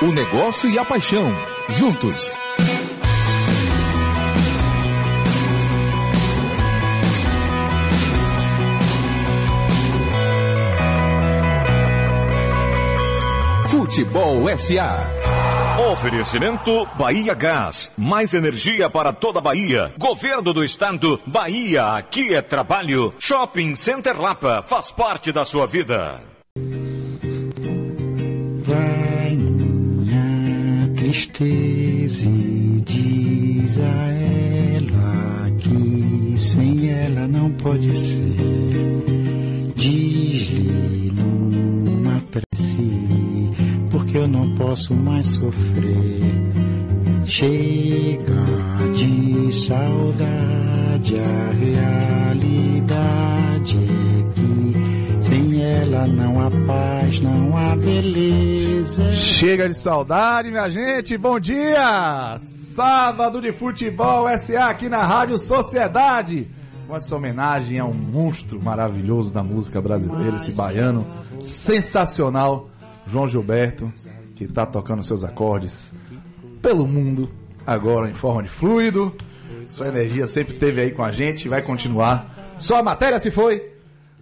O negócio e a paixão, juntos. Futebol SA. Oferecimento Bahia Gás. Mais energia para toda a Bahia. Governo do Estado. Bahia, aqui é trabalho. Shopping Center Lapa. Faz parte da sua vida. Tristeza e diz a ela que sem ela não pode ser. Diz-lhe numa prece, porque eu não posso mais sofrer. Chega de saudade, a realidade é que ela não há paz, não há beleza. Chega de saudade, minha gente. Bom dia! Sábado de futebol SA aqui na Rádio Sociedade. Com essa homenagem a um monstro maravilhoso da música brasileira, esse baiano sensacional, João Gilberto, que está tocando seus acordes pelo mundo, agora em forma de fluido. Sua energia sempre esteve aí com a gente, vai continuar. Só a matéria se foi,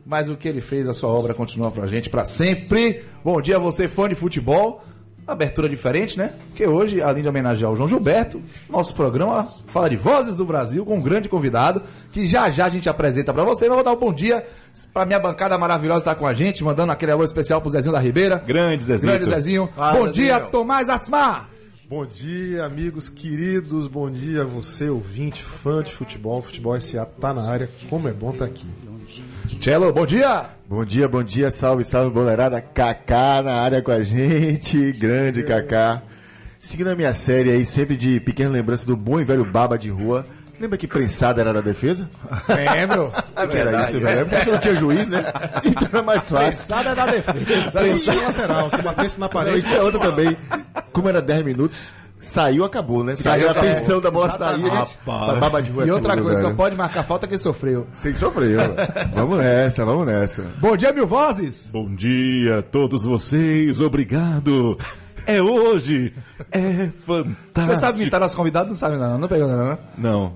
mas o que ele fez, a sua obra continua pra gente pra sempre. Bom dia a você, fã de futebol. Abertura diferente, né? Porque hoje, além de homenagear o João Gilberto, nosso programa fala de vozes do Brasil com um grande convidado que já já a gente apresenta pra você. Mas vou dar um bom dia pra minha bancada maravilhosa estar com a gente, mandando aquele alô especial pro Zezinho da Ribeira. Grande Zezinho. Grande Zezinho. Fala, bom dia, Zezinho. Tomás Asmar. Bom dia, amigos queridos. Bom dia, você, ouvinte, fã de futebol. Futebol SA tá na área. Como é bom estar aqui. Cello, bom dia. Bom dia, bom dia, salve, salve, boleirada. Kaká na área com a gente, grande Kaká. Seguindo a minha série aí, sempre de pequena lembrança do bom e velho Baba de rua. Lembra que prensada era da defesa? Lembro. que era isso, velho? Porque não tinha juiz, né? Então era mais fácil. Pensada da defesa. Pressão lateral. Se batesse na Não, e parede. tinha outra também. Como era 10 minutos, saiu, acabou, né? Saiu a tensão da bola sair, né? Rapaz. Mas Baba de rua é E outra coisa, só velho. pode marcar falta quem sofreu. Sem sofrer. ó. Vamos nessa, vamos nessa. Bom dia, mil vozes. Bom dia a todos vocês, obrigado. É hoje, é fantástico. Você sabe imitar nosso convidado? Não sabe não, não pegou não, né? Não.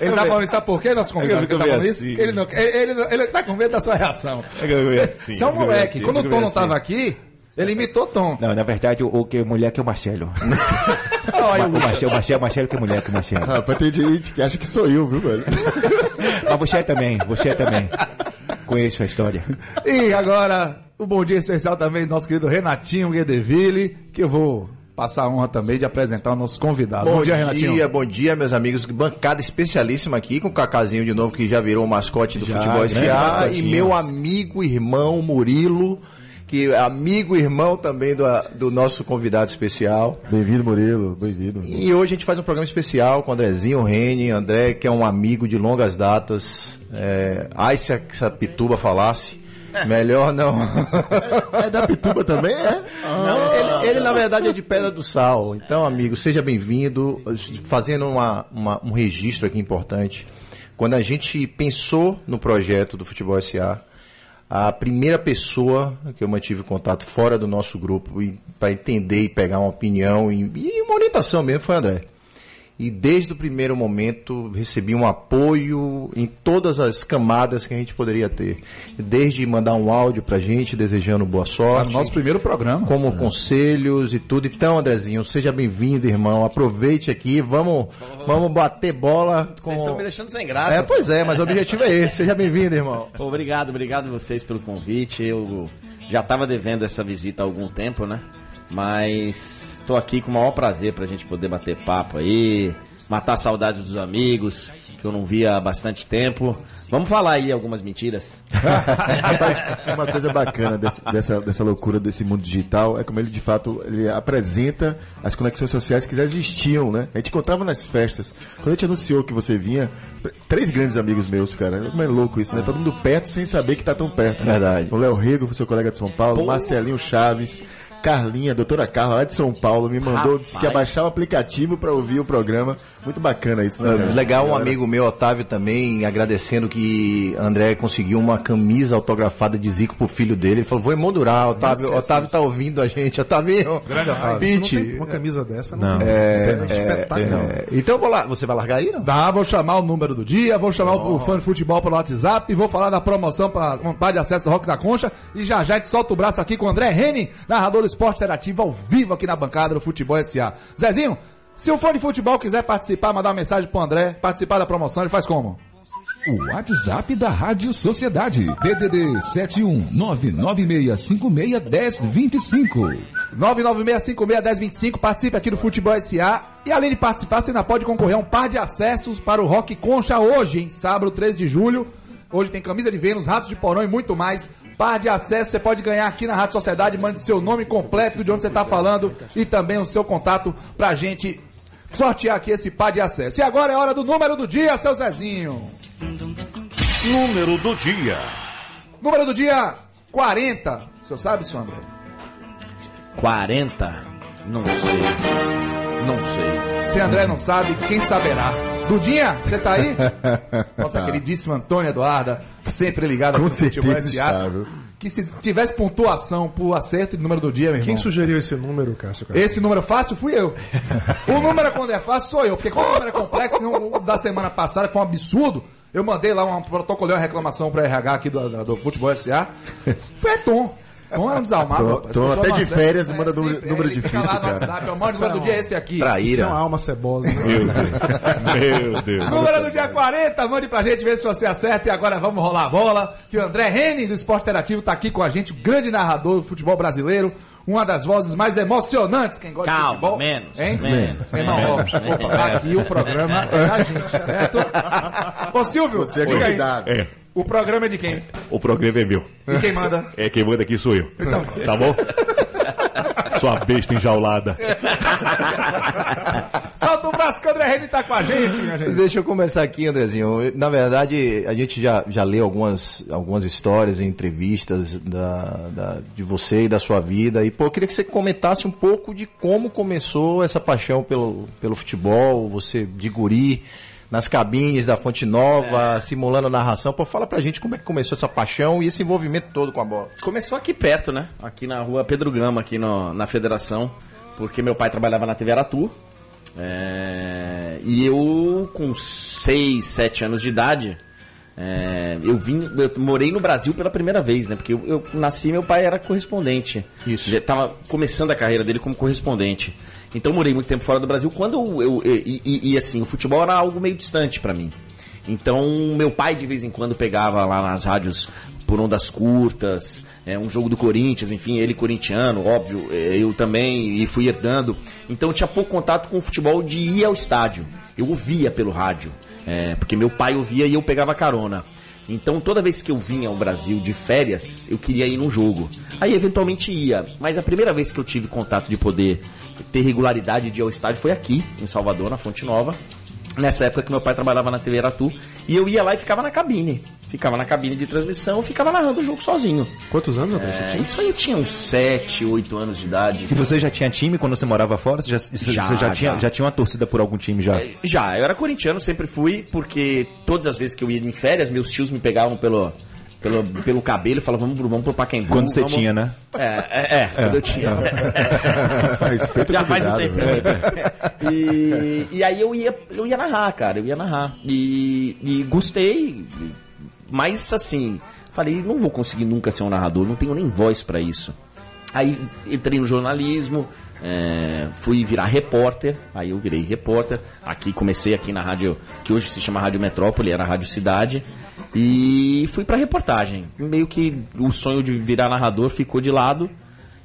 Ele tá falando, sabe por quê, nosso convidado? É que que ele tá falando isso? assim. Ele, não, ele, ele, ele tá com medo da sua reação. É que assim, é um fico moleque. assim, Quando o Tom não assim. tava aqui, ele imitou o Tom. Não, na verdade, o, o que mulher que é o Marcelo. Olha, o Marcelo, o Marcelo, Marcelo que é mulher que o Marcelo. Rapaz, tem gente que acha que sou eu, viu, velho? Mas você também, você também. Conheço a história. E agora, o bom dia especial também do nosso querido Renatinho Guedeville, que eu vou passar a honra também de apresentar o nosso convidado. Bom, dia, Renatinho. bom dia, meus amigos. Bancada especialíssima aqui com o Cacazinho de novo, que já virou o mascote do Já, Futebol SA. E meu amigo, irmão Murilo, que é amigo, irmão também do, do nosso convidado especial. Bem-vindo, Murilo. Bem-vindo. E hoje a gente faz um programa especial com o Andrezinho Rene, André, que é um amigo de longas datas. É, ai, se a, se a Pituba falasse. Melhor não. É da Pituba também, é? ele, ele, na verdade, é de Pedra do Sal. Então, amigo, seja bem-vindo. Fazendo uma- uma- um registro aqui importante. Quando a gente pensou no projeto do Futebol SA, a primeira pessoa que eu mantive contato fora do nosso grupo para entender e pegar uma opinião e, e uma orientação mesmo foi o André. E desde o primeiro momento recebi um apoio em todas as camadas que a gente poderia ter. Desde mandar um áudio pra gente desejando boa Tá sorte no nosso primeiro programa. como conselhos e tudo. Então, Andrezinho, seja bem-vindo, irmão. Aproveite aqui, vamos, vamos bater bola com. Vocês estão me deixando sem graça. É, pois é, mas o objetivo é esse. Seja bem-vindo, irmão. Obrigado, obrigado vocês pelo convite. Eu já estava devendo essa visita há algum tempo, né? Mas estou aqui com o maior prazer pra gente poder bater papo aí, matar saudades dos amigos que eu não via há bastante tempo. Vamos falar aí algumas mentiras. Rapaz, uma coisa bacana desse- dessa, dessa loucura desse mundo digital é como ele de fato ele apresenta as conexões sociais que já existiam, né? A gente encontrava nas festas. Quando a gente anunciou que você vinha, três grandes amigos meus, cara. Como é louco isso, né? Todo mundo perto sem saber que tá tão perto. Né? Verdade. O Léo Rego, seu colega de São Paulo, Marcelinho Chaves. Carlinha, doutora Carla, lá de São Paulo, me mandou, Rapaz. disse que ia baixar o aplicativo para ouvir o programa. Muito bacana isso, né? cara? Legal, um amigo meu, Otávio, também, agradecendo que André conseguiu uma camisa autografada de Zico pro filho dele. Ele falou, vou emoldurar, Otávio. Otávio tá ouvindo a gente, Otavinho. Grande Otávio. Não Uma camisa dessa não, Não. É, Isso é é, espetacular. é. Então eu vou lá, você vai largar aí? Não? Tá, vou chamar o número do dia, vou chamar o fã de futebol pelo WhatsApp, vou falar da promoção para um par de acesso do Rock da Concha e já já a gente solta o braço aqui com o André Henning, narrador do esporte interativo ao vivo aqui na bancada do Futebol SA. Zezinho, se o fã de futebol quiser participar, mandar uma mensagem pro André, participar da promoção, ele faz como? O WhatsApp da Rádio Sociedade. DDD 71996561025. 996561025, participe aqui do Futebol SA. E além de participar, você ainda pode concorrer a um par de acessos para o Rock Concha hoje, em sábado, 13 de julho. Hoje tem camisa de Vênus, ratos de porão e muito mais. Par de acessos você pode ganhar aqui na Rádio Sociedade. Mande seu nome completo, de onde você está falando e também o seu contato pra gente sortear aqui esse par de acesso. E agora é hora do número do dia, seu Zezinho. Número do dia. Número do dia 40. O senhor sabe, senhor André? 40? Não sei. Não sei. Se André não sabe, quem saberá? Dudinha, você tá aí? Nossa queridíssima Antônia Eduarda, sempre ligada Com no Futebol SA. Que se tivesse pontuação por acerto de número do dia, meu irmão. Quem sugeriu esse número, Cássio? Cara? Esse número fácil fui eu. O número quando é fácil sou eu, porque quando o número é complexo, o da semana passada foi um absurdo. Eu mandei lá um protocolei uma reclamação pra RH aqui do, do, do Futebol SA. Foi Tom. É um desalmado. Tom- rapaz. Pessoas até de férias manda número- sempre, número ele fica difícil, lá no cara. WhatsApp, manda o número do dia é esse aqui. Isso é Traíra. uma alma cebosa. Né? Meu Deus. Meu Deus. Número do dia 40, mande pra gente ver se você acerta. E agora vamos rolar a bola. Que o André Henning do Esporte Interativo tá aqui com a gente, o grande narrador do futebol brasileiro. Uma das vozes mais emocionantes, quem gosta de Calma, futebol. menos, Hein? menos, Irmão, menos, ó, menos. opa, aqui o programa é da gente, certo? Ô Silvio, Você é convidado. É, o programa é de quem? o programa é meu. E quem manda? É quem manda aqui sou eu. Tá bom? Sua besta enjaulada. Solta o braço que o André Henning tá com a gente, minha gente. Deixa eu começar aqui, Andrezinho. Na verdade, a gente já, já leu algumas, algumas histórias e entrevistas da, da- de você e da sua vida. E, pô, eu queria que você comentasse um pouco de como começou essa paixão pelo, pelo futebol, você de guri, nas cabines da Fonte Nova, simulando a narração. Pô, fala pra gente como é que começou essa paixão e esse envolvimento todo com a bola. Começou aqui perto, né? Aqui na rua Pedro Gama, aqui no- na federação, porque meu pai trabalhava na TV Aratu. é, e eu, com 6, 7 anos de idade, é, eu vim, eu morei no Brasil pela primeira vez, né? Porque eu, eu nasci, meu pai era correspondente. Isso. Já tava começando a carreira dele como correspondente. Então morei muito tempo fora do Brasil. Quando eu, eu- e, e- e, assim, o futebol era algo meio distante pra mim. Então meu pai de vez em quando pegava lá nas rádios por ondas curtas, é, um jogo do Corinthians, enfim, ele corintiano, óbvio, é, eu também e fui herdando. Então eu tinha pouco contato com o futebol de ir ao estádio. Eu ouvia pelo rádio, é, porque meu pai ouvia e eu pegava carona. Então toda vez que eu vinha ao Brasil de férias, eu queria ir num jogo. Aí eventualmente ia, mas a primeira vez que eu tive contato de poder ter regularidade de ir ao estádio foi aqui, em Salvador, na Fonte Nova. Nessa época que meu pai trabalhava na TV Aratu, e eu ia lá e ficava na cabine. Ficava na cabine de transmissão, ficava narrando o jogo sozinho. Quantos anos, André? É, isso aí eu tinha uns 7, 8 anos de idade. E você já tinha time quando você morava fora? Você já, você Já, já, tinha, já. já tinha uma torcida por algum time já? É, Já, eu era corintiano, sempre fui, porque todas as vezes que eu ia em férias, meus tios me pegavam pelo, pelo, pelo cabelo e falavam, vamos, pro- vamos pro Pacaembu. Quando você vamos- tinha, né? É, é, é, quando eu tinha. Respeito Já faz um tempo. velho. E, e aí eu ia, eu ia narrar, cara, eu ia narrar. E, e gostei, mas assim, falei, não vou conseguir nunca ser um narrador, não tenho nem voz pra isso. Aí entrei no jornalismo, é, fui virar repórter, aí eu virei repórter. Aqui comecei aqui na rádio, que hoje se chama Rádio Metrópole, era a Rádio Cidade. E fui pra reportagem. Meio que o sonho de virar narrador ficou de lado.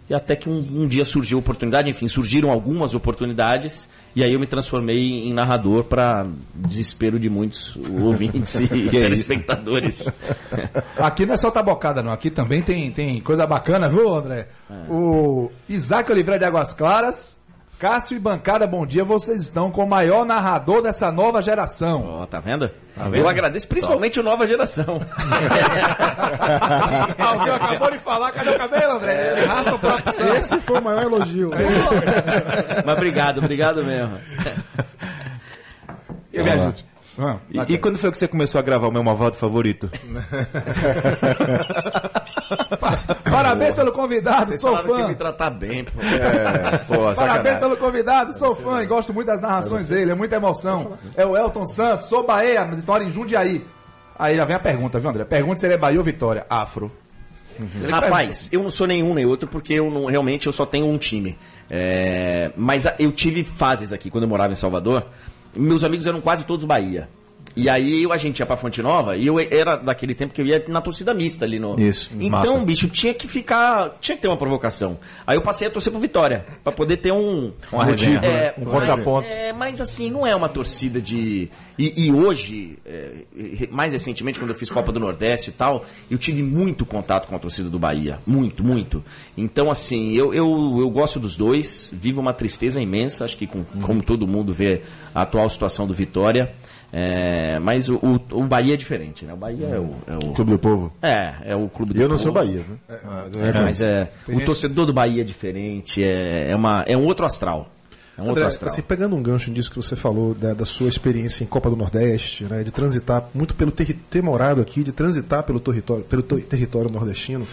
E até que um, um dia surgiu a oportunidade, enfim, surgiram algumas oportunidades. E aí eu me transformei em narrador para desespero de muitos ouvintes e telespectadores. Aqui não é só tabocada, não. Aqui também tem, tem coisa bacana, viu, André? O Isaac Oliveira de Águas Claras Cássio e bancada, bom dia. Vocês estão com o maior narrador dessa nova geração. Ó, tá vendo? Eu agradeço principalmente o Nova Geração. Alguém acabou de falar, cadê o cabelo, André? Ele raspa o próprio sangue. Esse foi o maior elogio. Mas obrigado, obrigado mesmo. E me ajude. Vamos. E, e quando foi que você começou a gravar o meu malvado favorito? Parabéns pelo convidado, Vocês sou falaram que fã. me tratar bem, pô. É, pô, Parabéns pelo convidado, sou fã e gosto muito das narrações dele, é muita emoção. É o Elton Santos, sou Bahia, mas moro em Jundiaí. Aí já vem a pergunta, viu, André? Pergunta se ele é Bahia ou Vitória. Afro. Rapaz, eu não sou nenhum nem outro porque eu não, realmente eu só tenho um time. É, mas eu tive fases aqui quando eu morava em Salvador. Meus amigos eram quase todos Bahia. E aí eu- a gente ia pra Fonte Nova e eu era daquele tempo que eu ia na torcida mista ali no. Isso, Então, massa. bicho, tinha que ficar. Tinha que ter uma provocação. Aí eu passei a torcer pro Vitória. Pra poder ter um. Uma resenha. É, Um mas- contraponto. É, mas assim, não é uma torcida de. E, e hoje, é, mais recentemente, quando eu fiz Copa do Nordeste e tal, eu tive muito contato com a torcida do Bahia. Muito, muito. Então, assim, eu, eu, eu gosto dos dois, vivo uma tristeza imensa, acho que com- como todo mundo vê a atual situação do Vitória. É, mas o, o, o Bahia é diferente, né? O Bahia é o. É, o, Clube do Povo. é, é o clube do E eu não povo. sou Bahia, viu? Mas eu É, reconheço. mas é, o torcedor do Bahia é diferente, é, é, uma, é um outro astral. É um outro André, astral. assim, pegando um gancho disso que você falou, da, da sua experiência em Copa do Nordeste, né, de transitar muito pelo ter, ter morado aqui, de transitar pelo território, pelo território nordestino,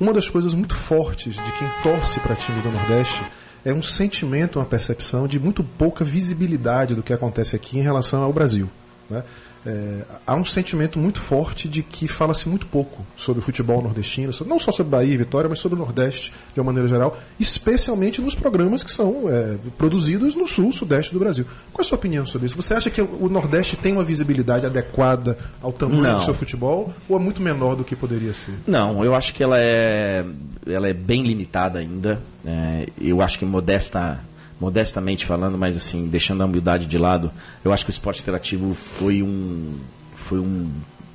uma das coisas muito fortes de quem torce para time do Nordeste é um sentimento, uma percepção de muito pouca visibilidade do que acontece aqui em relação ao Brasil. né? É, há um sentimento muito forte de que fala-se muito pouco sobre o futebol nordestino, não só sobre Bahia e Vitória, mas sobre o Nordeste de uma maneira geral, especialmente nos programas que são é, produzidos no sul, sudeste do Brasil. Qual é a sua opinião sobre isso? Você acha que o Nordeste tem uma visibilidade adequada ao tamanho Não. do seu futebol ou é muito menor do que poderia ser? Não, eu acho que ela é, ela é bem limitada ainda. É, eu acho que modesta, modestamente falando, mas assim, deixando a humildade de lado, eu acho que o esporte interativo foi um, foi um,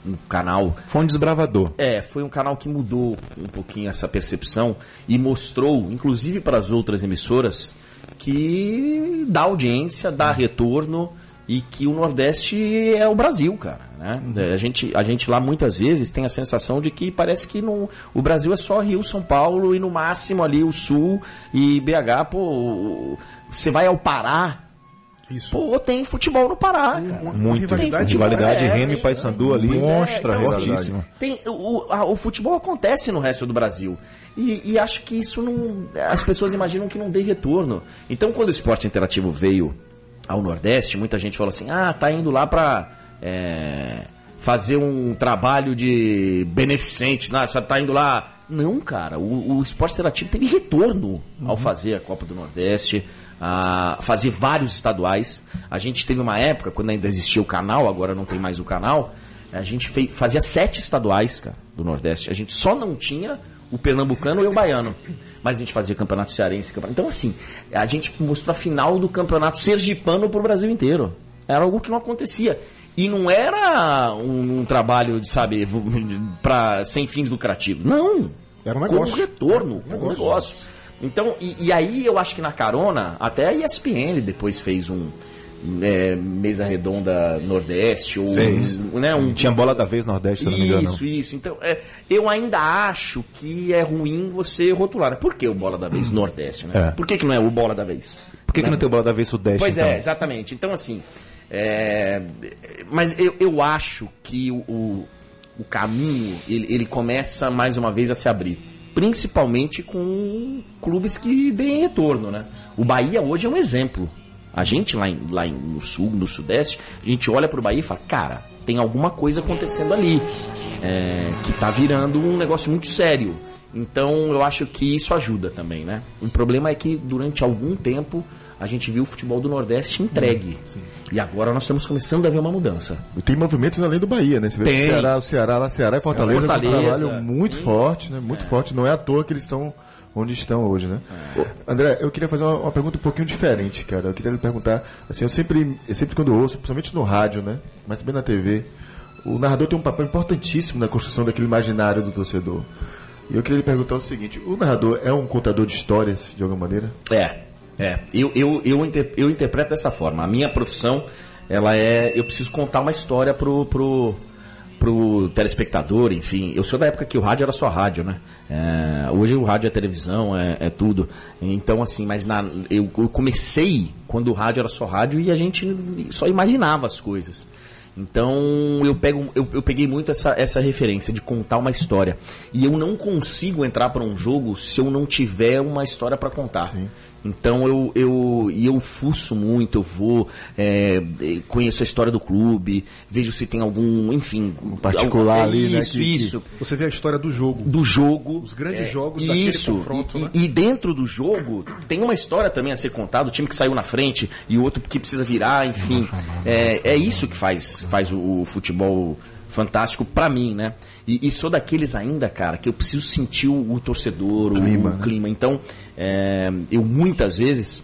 um canal Foi um desbravador. É, foi um canal que mudou um pouquinho essa percepção e mostrou, inclusive para as outras emissoras, que dá audiência, dá retorno e que o Nordeste é o Brasil, cara. Né? A, gente, a gente lá muitas vezes tem a sensação de que parece que não, o Brasil é só Rio, São Paulo e no máximo ali o Sul e BH. Pô, você vai ao Pará, Isso. pô, tem futebol no Pará, cara. Muito. rivalidade Rivalidade É, Remy e tem- Paysandu ali, Pois é, então, fortíssima. Tem, o, a- o futebol acontece no resto do Brasil. E, e acho que isso não. As pessoas imaginam que não dê retorno. Então, quando o esporte interativo veio ao Nordeste, muita gente falou assim: ah, tá indo lá pra. é, fazer um trabalho de beneficente, né? Tá indo lá. Não, cara, o, o esporte interativo teve retorno ao fazer a Copa do Nordeste, a fazer vários estaduais. A gente teve uma época, quando ainda existia o canal, agora não tem mais o canal, a gente fei- fazia sete estaduais, cara, do Nordeste. A gente só não tinha o pernambucano e o baiano. Mas a gente fazia campeonato cearense. campeonato- Então, assim, a gente mostrou a final do campeonato sergipano pro Brasil inteiro. Era algo que não acontecia. E não era um, um trabalho, de, sabe, pra, sem fins lucrativos. Não. Era um negócio. retorno, como negócio. Então, e, e aí eu acho que na carona, até a ESPN depois fez um é, mesa redonda Nordeste, ou um, né, um, Tinha bola da vez Nordeste, se não me engano. isso, isso. Então, é, eu ainda acho que é ruim você rotular. Por que o bola da vez Nordeste, né? É. Por que, que não é o bola da vez? Por que, que não tem bola da vez Sudeste? Pois então? é, exatamente. Então, assim. é, mas eu, eu acho que o, o, o caminho ele, ele começa mais uma vez a se abrir. Principalmente com clubes que deem retorno, né? O Bahia hoje é um exemplo. A gente lá, em- lá em- no sul, no sudeste, a gente olha pro Bahia e fala, cara, tem alguma coisa acontecendo ali. é, que tá virando um negócio muito sério. Então eu acho que isso ajuda também, né? O problema é que durante algum tempo a gente viu o futebol do Nordeste entregue. E agora nós estamos começando a ver uma mudança. E tem movimentos além do Bahia, né? Você vê Tem. o Ceará, o Ceará lá, Ceará e Fortaleza, Fortaleza, um trabalho muito sim. forte, né? Muito forte. Não é à toa que eles estão onde estão hoje, né? André, eu queria fazer uma, uma pergunta um pouquinho diferente, cara. Eu queria lhe perguntar, assim, eu sempre, eu sempre quando ouço, principalmente no rádio, né? Mas também na TV, o narrador tem um papel importantíssimo na construção daquele imaginário do torcedor. E eu queria lhe perguntar o seguinte, o narrador é um contador de histórias, de alguma maneira? É, É, eu, eu, eu, inter- eu interpreto dessa forma. A minha profissão, ela é. Eu preciso contar uma história pro, pro, pro telespectador, enfim. Eu sou da época que o rádio era só rádio, né? É, hoje o rádio é televisão, é, é tudo. Então, assim, mas na, eu, eu comecei quando o rádio era só rádio e a gente só imaginava as coisas. Então eu, pego, eu, eu peguei muito essa, essa referência de contar uma história. E eu não consigo entrar para um jogo se eu não tiver uma história para contar. Então eu, eu, e eu fuço muito, eu vou, é, eh, conheço a história do clube, vejo se tem algum, enfim. particular algum- ali, né, Isso, que- que- isso. Você vê a história do jogo. Do jogo. Os grandes É, jogos daquele Isso. confronto, e, né? e- e dentro do jogo tem uma história também a ser contada, o time que saiu na frente e o outro que precisa virar, enfim. É, é isso que faz, faz o, o futebol fantástico pra mim, né? E, e sou daqueles ainda, cara, que eu preciso sentir o, o torcedor, o Clima, o né? clima. Então, é, eu muitas vezes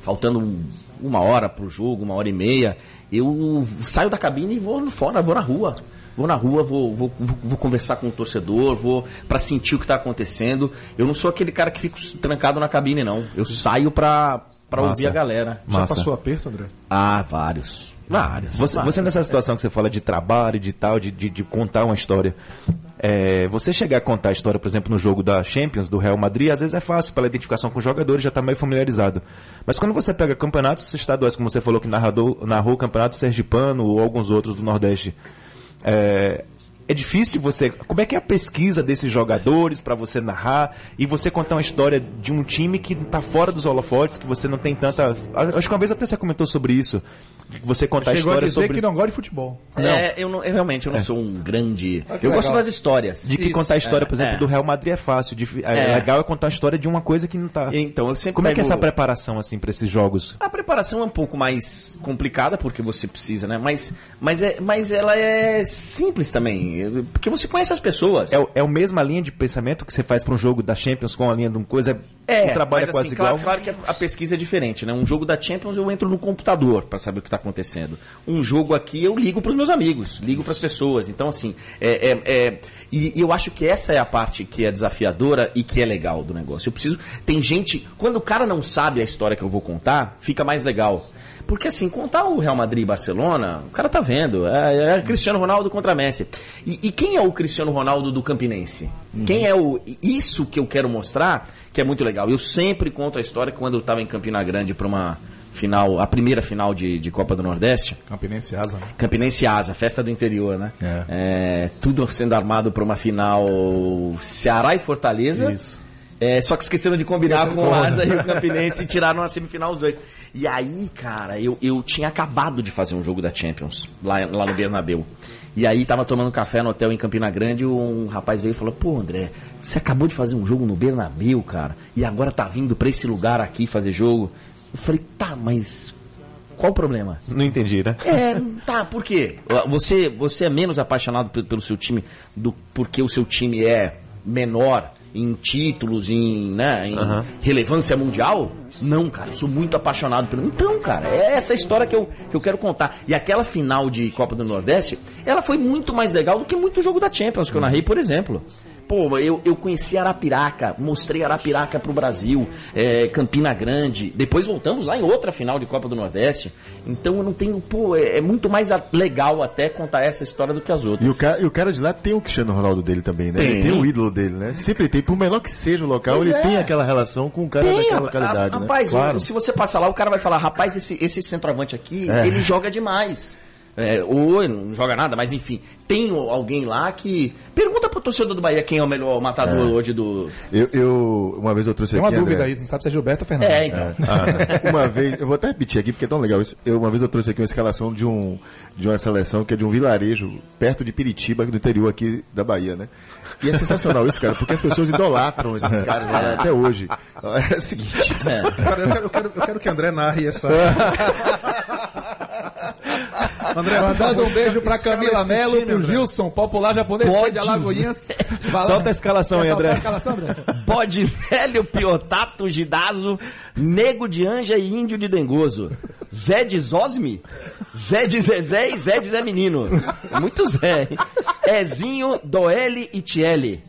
faltando um- uma hora pro jogo, uma hora e meia, eu saio da cabine e vou fora, vou na rua. Vou na rua, vou, vou, vou, conversar com o torcedor, vou para sentir o que está acontecendo. Eu não sou aquele cara que fica trancado na cabine, não. Eu saio pra, pra Massa. ouvir a galera. Já Massa. passou aperto, André? Ah, vários. Vários. Você, vários. você nessa situação que você fala de trabalho, de tal, de, de, de contar uma história. é, você chegar a contar a história, por exemplo, no jogo da Champions, do Real Madrid, às vezes é fácil pela identificação com os jogadores, já está meio familiarizado. Mas quando você pega campeonatos estaduais, como você falou que narrador, narrou o campeonato sergipano ou alguns outros do Nordeste, é, é difícil você. Como é que é a pesquisa desses jogadores para você narrar e você contar uma história de um time que está fora dos holofotes, que você não tem tanta. Acho que uma vez até você comentou sobre isso. Você contar a Chegou a história dizer sobre. que não gosta de futebol. É, eu, não, eu realmente eu não sou um grande. Ah, eu gosto legal. das histórias. De que Isso, contar a história, por é, exemplo, é. do Real Madrid é fácil. de- é, É. legal é contar a história de uma coisa que não tá. Então, eu sempre Como é que é pego- essa preparação, assim, para esses jogos? A preparação é um pouco mais complicada porque você precisa, né? Mas, mas, é, mas ela é simples também, porque você conhece as pessoas. É, o- é a mesma linha de pensamento que você faz para um jogo da Champions com a linha de uma coisa? É, o trabalho mas, é quase assim, igual. Claro, claro que a, pesquisa é diferente, né? Um jogo da Champions eu entro no computador para saber o que está acontecendo. Um jogo aqui eu ligo para os meus amigos, ligo para as pessoas. Então, assim, é, é- é- e, e eu acho que essa é a parte que é desafiadora e que é legal do negócio. Eu preciso. Tem gente. Quando o cara não sabe a história que eu vou contar, fica mais legal. Porque assim, contar o Real Madrid e Barcelona, o cara tá vendo. É, é Cristiano Ronaldo contra Messi. E, e quem é o Cristiano Ronaldo do Campinense? Quem é o. Isso que eu quero mostrar, que é muito legal. Eu sempre conto a história quando eu tava em Campina Grande para uma final, a primeira final de, de Copa do Nordeste. Campinense Asa. né? Campinense Asa, festa do interior, né? É, tudo sendo armado para uma final Ceará e Fortaleza. Isso. É, só que esqueceram de combinar Esqueceram com o Asa e o Campinense e tiraram a semifinal os dois. E aí, cara, eu, eu tinha acabado de fazer um jogo da Champions lá, lá no Bernabéu. E aí tava tomando café no hotel em Campina Grande, um rapaz veio e falou: "Pô, André, você acabou de fazer um jogo no Bernabéu, cara, e agora tá vindo pra esse lugar aqui fazer jogo?" Eu falei: "Tá, mas qual o problema?" Não entendi, né? É, tá, por quê? Você, você é menos apaixonado pe- pelo seu time do porque o seu time é menor em títulos, em, né, em relevância mundial? Não, cara, eu sou muito apaixonado pelo. Então, cara, é essa história que eu, que eu quero contar. E aquela final de Copa do Nordeste, ela foi muito mais legal do que muito jogo da Champions que eu narrei, por exemplo. Pô, eu, eu conheci Arapiraca, mostrei Arapiraca pro Brasil, é, Campina Grande. Depois voltamos lá em outra final de Copa do Nordeste. Então eu não tenho. Pô, é, é muito mais legal até contar essa história do que as outras. E o, cara, e o cara de lá tem o Cristiano Ronaldo dele também, né? Tem. Ele tem o ídolo dele, né? Sempre tem, por menor que seja o local, Pois ele é. tem aquela relação com o cara Tem, daquela localidade, a- né? Rapaz, Claro. se você passar lá, o cara vai falar, rapaz, esse, esse centroavante aqui, É. ele joga demais. É, ou não joga nada, mas enfim, tem alguém lá que. Pergunta torcedor do Bahia quem é o melhor matador É. hoje do. Eu, eu- uma vez eu trouxe Tem uma aqui, dúvida André, aí, não sabe se é Gilberto ou Fernando. É, então. Ah, uma vez, eu vou até repetir aqui porque é tão legal isso. Eu, uma vez eu trouxe aqui uma escalação de, um, de uma seleção que é de um vilarejo perto de Piritiba, no interior aqui da Bahia, né? E é sensacional isso, cara, porque as pessoas idolatram esses caras lá até hoje. É o seguinte. Cara, eu quero, eu, quero, eu quero que André narre essa. André, Mandando um beijo pra Camila Melo, time, pro André. Gilson, popular japonês Pode. é de Alagoinhas. Solta a escalação aí, André. escalação, André? Bode velho, piotato, gidazo, nego de anja e índio de dengoso. Zé de Zosme, Zé de Zezé e Zé de Zé Menino. Muito Zé. Ezinho, Doele e Tiele.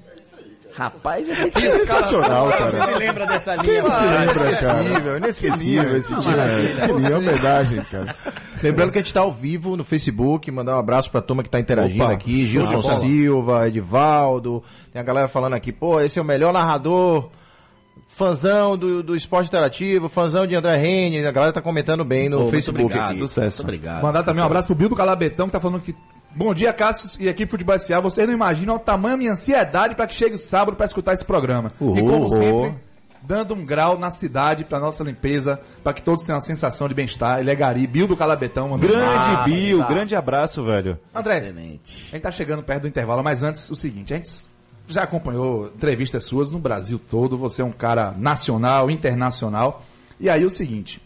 Rapaz, esse Que sensacional, cara. se lembra dessa linha? Quem se mano? lembra, cara? Inesquecível, inesquecível esse time. Maravilha. Minha homenagem, cara. Lembrando que a gente tá ao vivo no Facebook, mandar um abraço pra turma que tá interagindo Opa, aqui, Gilson. Silva, Edivaldo, tem a galera falando aqui, pô, esse é o melhor narrador, fãzão do, do esporte interativo, fãzão de André Rene, a galera tá comentando bem no Pô, Facebook obrigado. aqui. Sucesso. Muito obrigado. Mandar também um abraço pro Bill do Calabetão, que tá falando que. Bom dia, Cássio e equipe Futebol S.A. Vocês não imaginam o tamanho da minha ansiedade pra que chegue o sábado pra escutar esse programa. e como Uhul. sempre, dando um grau na cidade pra nossa limpeza, pra que todos tenham uma sensação de bem-estar. Ele é Gari, Bill do Calabetão. Grande Ah, Bill, tá. grande abraço, velho. André, Excelente. a gente tá chegando perto do intervalo, mas antes, o seguinte, a gente já acompanhou entrevistas suas no Brasil todo, você é um cara nacional, internacional. E aí o seguinte,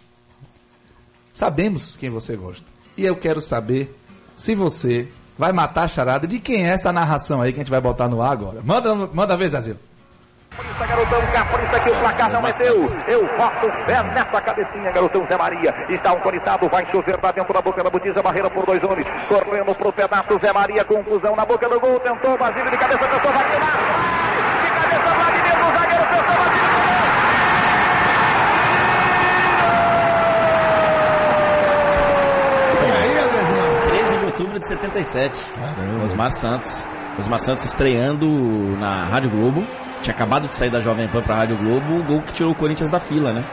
sabemos quem você gosta. E eu quero saber se você vai matar a charada de quem é essa narração aí que a gente vai botar no ar agora. Manda, manda ver, Zezinho. Capricha, garotão, capricha que o placar não é seu. Eu boto fé nessa cabecinha, garotão Zé Maria. Está um conitado, vai chover lá dentro da boca da botija, barreira por dois homens. Correndo pro pedaço, Zé Maria, conclusão na boca do gol. Tentou, Basílio de cabeça, tentou, vai tirar. De cabeça, Vladimir, o zagueiro, tentou, E aí, Andrezinho? 13 de outubro de 77. Osmar Santos. Osmar Santos estreando na Rádio Globo. Tinha acabado de sair da Jovem Pan pra Rádio Globo, o gol que tirou o Corinthians da fila, né?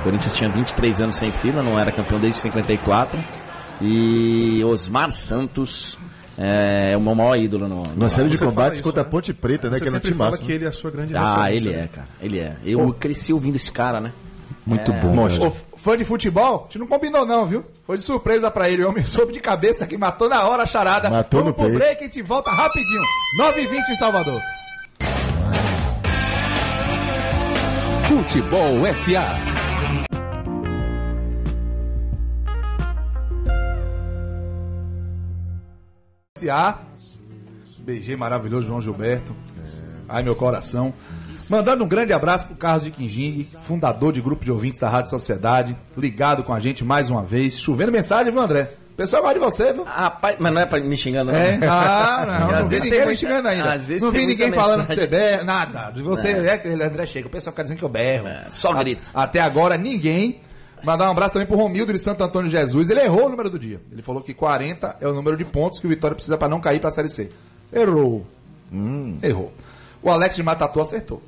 O Corinthians tinha 23 anos sem fila, não era campeão desde 54. E Osmar Santos é o meu maior ídolo no. no Numa série de combates contra a né? Ponte Preta, né? Você Que é no sempre fala máximo. que ele é a sua grande Ah, referência, ele né? é, cara. Ele é. Eu cresci ouvindo esse cara, né? Muito É, bom. monstro. Fã de futebol, a gente não combinou não, viu? Foi de surpresa pra ele. O homem soube de cabeça que matou na hora a charada. Matou Vamos no pro peito. break e a gente volta rapidinho. 9h20 em Salvador. Futebol SA. SA. BG maravilhoso, João Gilberto. Ai, meu coração. Mandando um grande abraço pro Carlos de Quinjing, fundador de grupo de ouvintes da Rádio Sociedade, ligado com a gente mais uma vez. Chovendo mensagem, viu, André? O pessoal gosta de você, viu? Rapaz, mas não é pra me xingando, não. É? Ah, não, Às não vi vezes ninguém me xingando ainda. às vezes não vi ninguém falando que você mensagem. berra, nada. Você é aquele André chega, o pessoal fica dizendo que eu berro. É, só A- grito. Até agora, ninguém. Mandar um abraço também pro Romildo de Santo Antônio Jesus. Ele errou o número do dia. Ele falou que 40 é o número de pontos que o Vitória precisa pra não cair pra Série C. Errou. Errou. O Alex de Matatu acertou.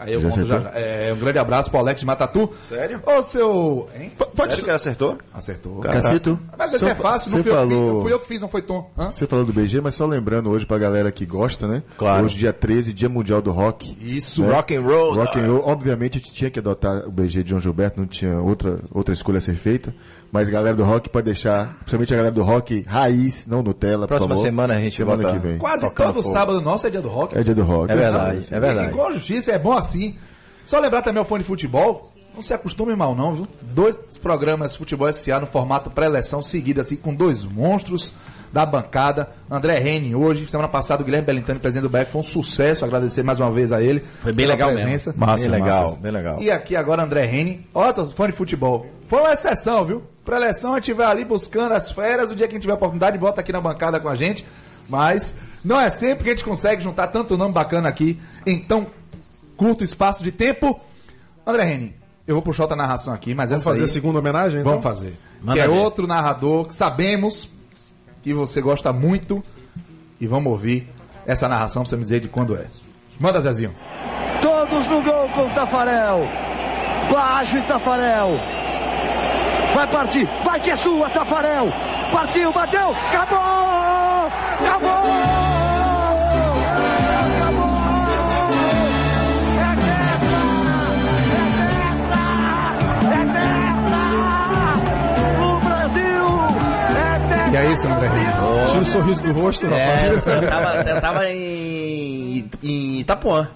Aí eu Já conto já, acertou? já. É, um grande abraço pro Alex de Matatu. Sério? Ô, seu. Hein? Sério que ele acertou? Acertou. Cacito, Mas esse só é fácil, não eu que falou- fiz, fui eu que fiz, não foi Tom. Hã? Você falou do BG, mas só lembrando hoje pra galera que gosta, né? Claro. Hoje, dia 13, Dia Mundial do Rock. Isso. né? Rock and roll. Rock and roll. Obviamente, a gente tinha que adotar o BG de João Gilberto, não tinha outra, outra escolha a ser feita. Mas a galera do rock pode deixar, principalmente a galera do rock raiz, não Nutella, por Próxima favor. semana a gente semana volta. que vem. Quase todo fogo. sábado nosso é dia do rock. É dia do rock. É verdade, é E verdade. com justiça, é bom assim. Só lembrar também ao fone de futebol, não se acostume mal não, viu? Dois programas Futebol S.A. no formato pré-eleção seguido assim, com dois monstros da bancada. André Rene hoje, semana passada o Guilherme Belintani, presidente do BEC, foi um sucesso, agradecer mais uma vez a ele. Foi bem legal presença. Massa, Bem legal, massa. bem legal. E aqui agora André Rene, ó, fã de futebol. Foi uma exceção, viu? Pré-eleção a gente vai ali buscando as férias, o dia que a gente tiver oportunidade, bota aqui na bancada com a gente. Mas não é sempre que a gente consegue juntar tanto nome bacana aqui em tão curto espaço de tempo. André Rene, eu vou puxar outra narração aqui, mas Vamos essa fazer aí, a segunda homenagem, então? Vamos fazer. Manda que é ver. outro narrador que sabemos que você gosta muito. E vamos ouvir essa narração pra você me dizer de quando é. Manda, Zezinho. Todos no gol com o Tafarel. Baixo e Tafarel. Vai partir. Vai que é sua, Tafarel. Partiu, bateu. Acabou! Acabou! Isso, André Rene. Tira o sorriso do rosto, É, rapaz. eu tava, eu tava em, em Itapuã,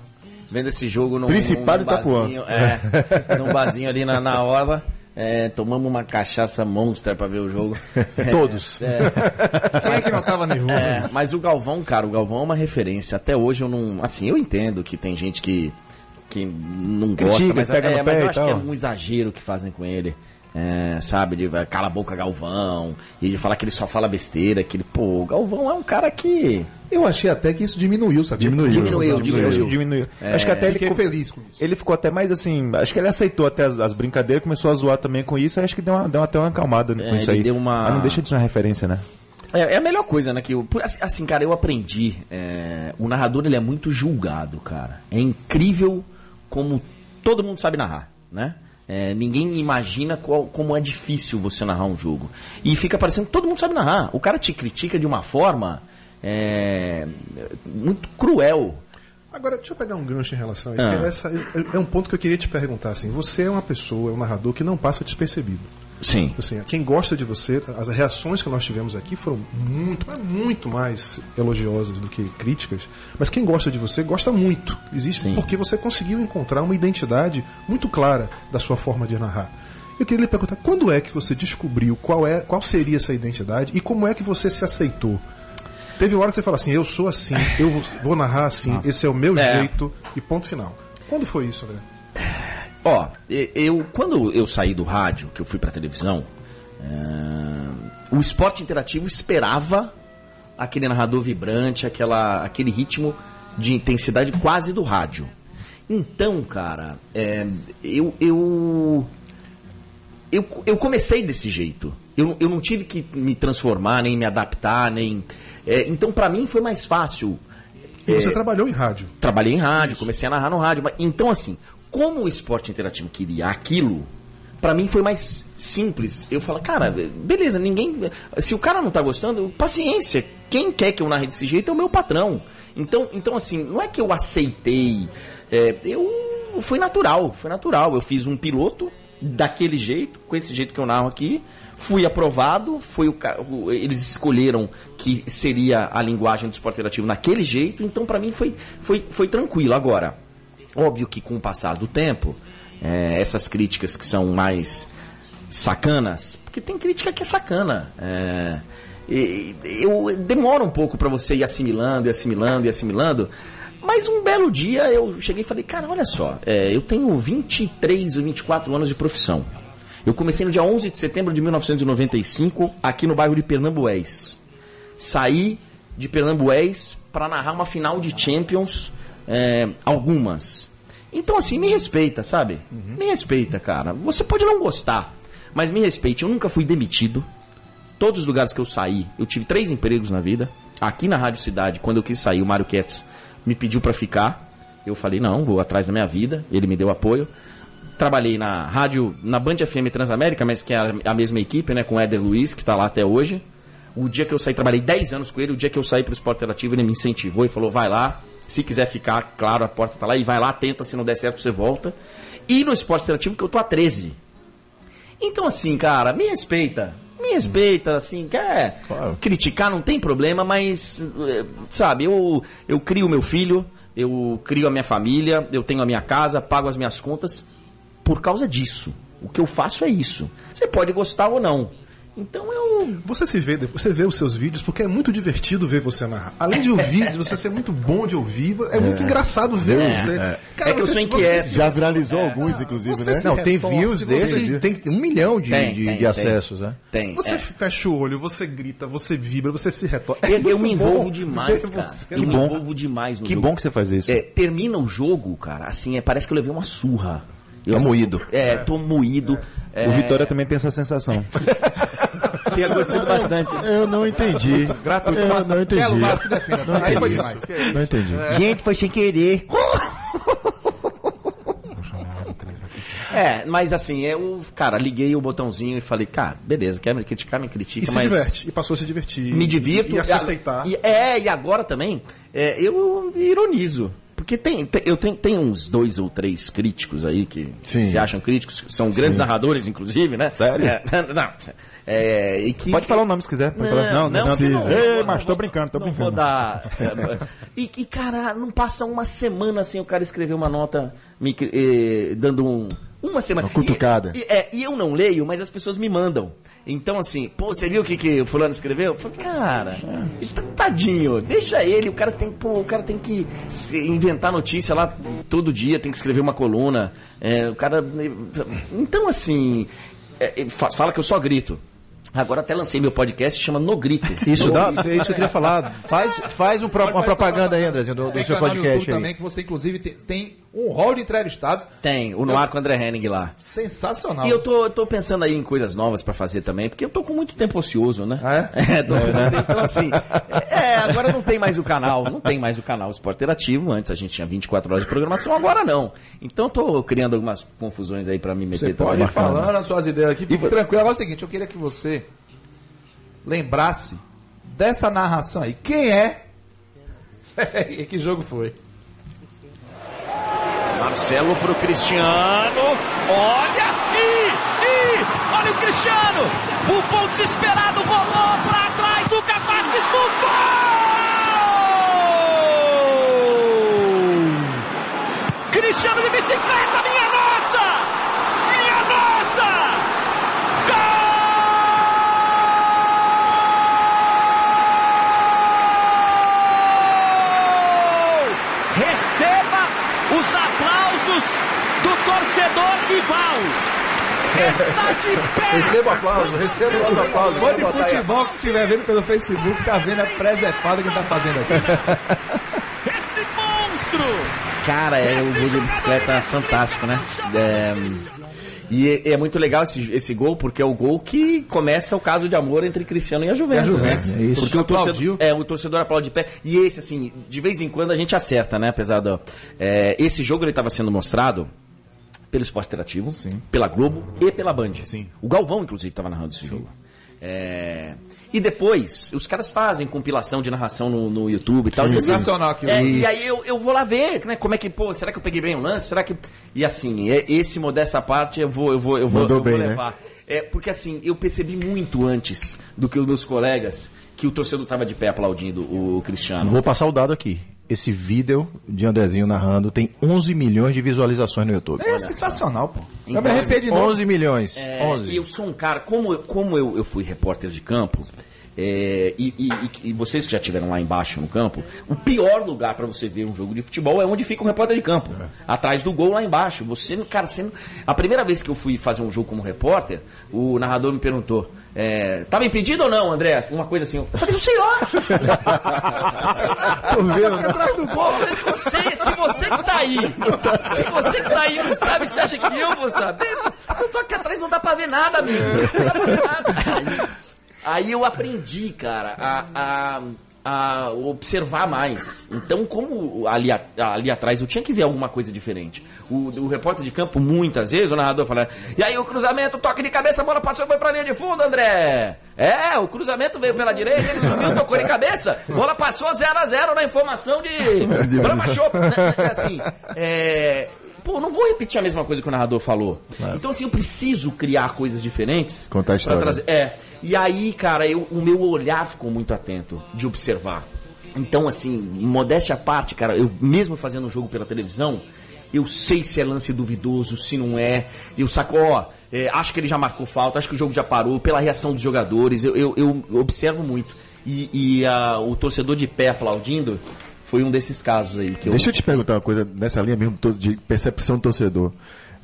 vendo esse jogo num, Principado num de Itapuã. É, num barzinho ali na, na orla. É, tomamos uma cachaça monster pra ver o jogo. Todos. É, Quem é que não tava nervoso? é, mas o Galvão, cara, o Galvão é uma referência. Até hoje eu não. Assim, eu entendo que tem gente que, que não gosta, Critica, mas, pega é, no mas eu acho que é um exagero que fazem com ele. É, sabe, de cala a boca Galvão, e ele falar que ele só fala besteira, que ele pô, o Galvão é um cara que. Eu achei até que isso diminuiu, sabia? Diminuiu. Diminuiu, diminuiu. Diminuiu. É, acho que até ele ficou, feliz com isso. ele ficou até mais assim. Acho que ele aceitou até as, as brincadeiras, começou a zoar também com isso. aí Acho que deu, uma, deu até uma acalmada É, com isso aí. deu uma- Mas não deixa de ser uma referência, né? É, é a melhor coisa, né? Que eu, por- assim, assim, cara, eu aprendi. é, o narrador ele é muito julgado, cara. É incrível como todo mundo sabe narrar, né? É, ninguém imagina qual- como é difícil você narrar um jogo. E fica parecendo que todo mundo sabe narrar. O cara te critica de uma forma é, muito cruel. Agora, deixa eu pegar um gancho em relação a isso. Ah. essa é, é um ponto que eu queria te perguntar. Assim, você é uma pessoa, é um narrador que não passa despercebido. Sim. Assim, quem gosta de você, as reações que nós tivemos aqui foram muito, mas muito mais elogiosas do que críticas. Mas quem gosta de você gosta muito. Existe Sim. porque você conseguiu encontrar uma identidade muito clara da sua forma de narrar. Eu queria lhe perguntar, quando é que você descobriu qual é, qual seria essa identidade e como é que você se aceitou? Teve uma hora que você fala assim, eu sou assim, eu vou- narrar assim, esse é o meu É. jeito e ponto final. Quando foi isso, André? Ó, eu quando eu saí do rádio, que eu fui pra televisão, é, o esporte interativo esperava aquele narrador vibrante, aquela, aquele ritmo de intensidade quase do rádio. Então, cara, é, eu, eu, eu, eu comecei desse jeito. Eu, eu não tive que me transformar, nem me adaptar, nem. é, então, pra mim foi mais fácil. E você É, trabalhou em rádio. trabalhei em rádio, comecei a narrar no rádio. mas- Então, assim, como o esporte interativo queria aquilo, pra mim foi mais simples. Eu falo, cara, beleza, ninguém. Se o cara não tá gostando, paciência. Quem quer que eu narre desse jeito é o meu patrão. Então, então assim, não é que eu aceitei. é, eu. Foi natural, foi natural. Eu fiz um piloto daquele jeito, com esse jeito que eu narro aqui. Fui aprovado, foi o, eles escolheram que seria a linguagem do esporte interativo naquele jeito, então pra mim foi, foi, foi tranquilo. Agora, óbvio que com o passar do tempo, é, essas críticas que são mais sacanas, porque tem crítica que é sacana. É, e- eu demora um pouco pra você ir assimilando, e assimilando, e assimilando. Mas um belo dia eu cheguei e falei, cara, olha só, é, eu tenho 23 ou 24 anos de profissão. Eu comecei no dia 11 de setembro de 1995, aqui no bairro de Pernambués. Saí de Pernambués para narrar uma final de Champions, é, algumas. Então, assim, me respeita, sabe? Me respeita, cara. Você pode não gostar, mas me respeite. Eu nunca fui demitido. Todos os lugares que eu saí, eu tive três empregos na vida. Aqui na Rádio Cidade, quando eu quis sair, o Mário Ketz me pediu para ficar. Eu falei, não, vou atrás da minha vida. Ele me deu apoio. Trabalhei na rádio, na Band FM Transamérica, mas que é a, mesma equipe, né? Com o Éder Luiz, que tá lá até hoje. O dia que eu saí, trabalhei 10 anos com ele. O dia que eu saí pro esporte interativo, ele me incentivou e falou: vai lá. Se quiser ficar, claro, a porta tá lá. E vai lá, tenta. Se não der certo, você volta. E no esporte interativo, que eu tô há 13. Então, assim, cara, me respeita. Me respeita, assim, quer criticar, não tem problema, mas, eh, sabe, eu, eu crio meu filho, eu crio a minha família, eu tenho a minha casa, pago as minhas contas por causa disso. O que eu faço é isso. Você pode gostar ou não. Então eu. Você se vê, você vê os seus vídeos porque é muito divertido ver você narrar. Além de ouvir, de você ser muito bom de ouvir, é muito engraçado ver É, você. é. É que eu você- sou você inquieto. se- Já viralizou alguns, inclusive, Você né? Não, tem views você- dele, tem um milhão de, Tem, de, tem, de tem. acessos, né? Tem. Você é. fecha o olho, você grita, você vibra, você se retorce. É Eu, eu me bom envolvo demais, cara. você Eu me narrar. envolvo demais no Que jogo. bom que você faz isso. É, termina o jogo, cara, assim, é, parece que eu levei uma surra. Eu, Tá moído. É, tô moído. É, O Vitória também tem essa sensação. tem acontecido bastante. Eu não entendi. Gratuito, Eu mas- não entendi. Quero se defenda. Não Aí foi entendi. demais. Não entendi. Gente, foi sem querer. É, mas assim, eu, cara, liguei o botãozinho e falei, cara, beleza, quer me criticar, me critica, E se mas. diverte. E passou a se divertir. Me divirto. E, a se e aceitar. E, é, e agora também, é, eu ironizo. Porque tem, tem- eu tenho, tem uns dois ou três críticos aí que Sim. se acham críticos, são grandes narradores, inclusive, né? Sério? É, não, é, que, Pode falar o nome se quiser. Pode falar. Não, não, precisa. não, Ei, não, mas não tô brincando, tô não brincando. Vou dar. é, e, e, cara, não passa uma semana assim o cara escrever uma nota me, eh, dando um. Uma semana. Uma cutucada. E, e- é, e eu não leio, mas as pessoas me mandam. Então, assim, pô, você viu o que, que o fulano escreveu? Eu falei, cara, tá- tadinho, deixa ele, o cara tem, pô, o cara tem que se- inventar notícia lá todo dia, tem que escrever uma coluna. é, o cara. Então, assim, é, fa- fala que eu só grito. Agora até lancei meu podcast, chama No Grito. Isso dá, é isso que eu queria falar. Faz, faz um pro- uma propaganda aí, Andrezinho, do, do seu podcast aí. também que você, inclusive, tem, tem um hall de entrevistados. Tem, o No Ar com o André Henning lá. Sensacional. E eu tô, eu tô pensando aí em coisas novas pra fazer também, porque eu tô com muito tempo ocioso, né? Ah, é? tô com muito tempo, então assim, é, agora não tem mais o canal, não tem mais o canal Esporte Interativo, antes a gente tinha 24 horas de programação, agora não. Então tô criando algumas confusões aí pra me meter Você pode ir também. falando as suas ideias aqui. Fique tranquilo. Agora é o seguinte, eu queria que você lembrasse dessa narração aí. Quem é? e que jogo foi? Marcelo pro Cristiano. Olha! E, e, olha o Cristiano! Buffon desesperado, rolou pra trás. Lucas Vasquez, Buffon! Cristiano de bicicleta, minha nossa! Minha nossa! Gol! Receba os aplausos do torcedor rival. Está de pé. Receba aplauso, receba os aplausos. Fã de Vou botar aí. futebol que estiver vendo pelo Facebook, tá vendo a presepada que ele tá fazendo aqui. Esse monstro! Cara, é o gol de bicicleta fantástico, né? É, e é, é muito legal esse, esse gol, porque é o gol que começa o caso de amor entre Cristiano e a Juventus. E a Juventus, né? é isso. Porque o torcedor, Aplaudiu. é, o torcedor aplaude de pé. E esse, assim, de vez em quando a gente acerta, né? Apesar do. é, esse jogo ele estava sendo mostrado pelo Esporte Interativo, pela Globo e pela Band. O Galvão, inclusive, estava narrando esse jogo. É, E depois, os caras fazem compilação de narração no, no YouTube e tal. Sim, E, sensacional aquilo. É, e aí eu, eu vou lá ver, né? Como é que, pô, será que eu peguei bem o lance? Será que. E assim, é- esse modesta parte eu vou, eu vou, eu vou, Mandou eu vou bem, né? levar. É, porque assim, eu percebi muito antes do que os meus colegas que o torcedor tava de pé aplaudindo o Cristiano. Vou passar o dado aqui. Esse vídeo de Andrezinho narrando tem 11 milhões de visualizações no YouTube. É sensacional, pô. Eu Então, me arrependi de novo. 11 milhões. É, 11. E eu sou um cara, como, eu- como eu, eu fui repórter de campo, é, e, e- e- e vocês que já estiveram lá embaixo no campo, o pior lugar para você ver um jogo de futebol é onde fica o repórter de campo. Atrás do gol lá embaixo. Você, cara, não- a primeira vez que eu fui fazer um jogo como repórter, o narrador me perguntou. É, tava impedido ou não, André? Uma coisa assim. Eu falei, sei lá. Tô vendo. atrás do gol. Eu falei, Você, se você que tá aí, se você que tá aí não sabe, você acha que eu vou saber? Eu tô aqui atrás, não dá pra ver nada, amigo. Não dá pra ver nada. Aí, aí eu aprendi, cara, a, a, a observar mais. Então, como ali, a- ali atrás eu tinha que ver alguma coisa diferente. O, o repórter de campo, muitas vezes, o narrador fala, e aí o cruzamento, toque de cabeça, a bola passou, foi pra linha de fundo, André. É, o cruzamento veio pela direita, ele subiu, tocou de cabeça, bola passou 0 a 0 na informação de Brahma Chopp. Né? Assim, é... Pô, não vou repetir a mesma coisa que o narrador falou. Então, assim, eu preciso criar coisas diferentes. Contar a história. trazer- É. E aí, cara, eu- o meu olhar ficou muito atento de observar. Então, assim, modéstia à parte, cara, eu mesmo fazendo um jogo pela televisão, eu sei se é lance duvidoso, se não é. Eu saco, ó, é, acho que ele já marcou falta, acho que o jogo já parou, pela reação dos jogadores, eu, eu- eu observo muito. E, e, ah, o torcedor de pé aplaudindo foi um desses casos aí que eu. Deixa eu te perguntar uma coisa nessa linha mesmo de percepção do torcedor.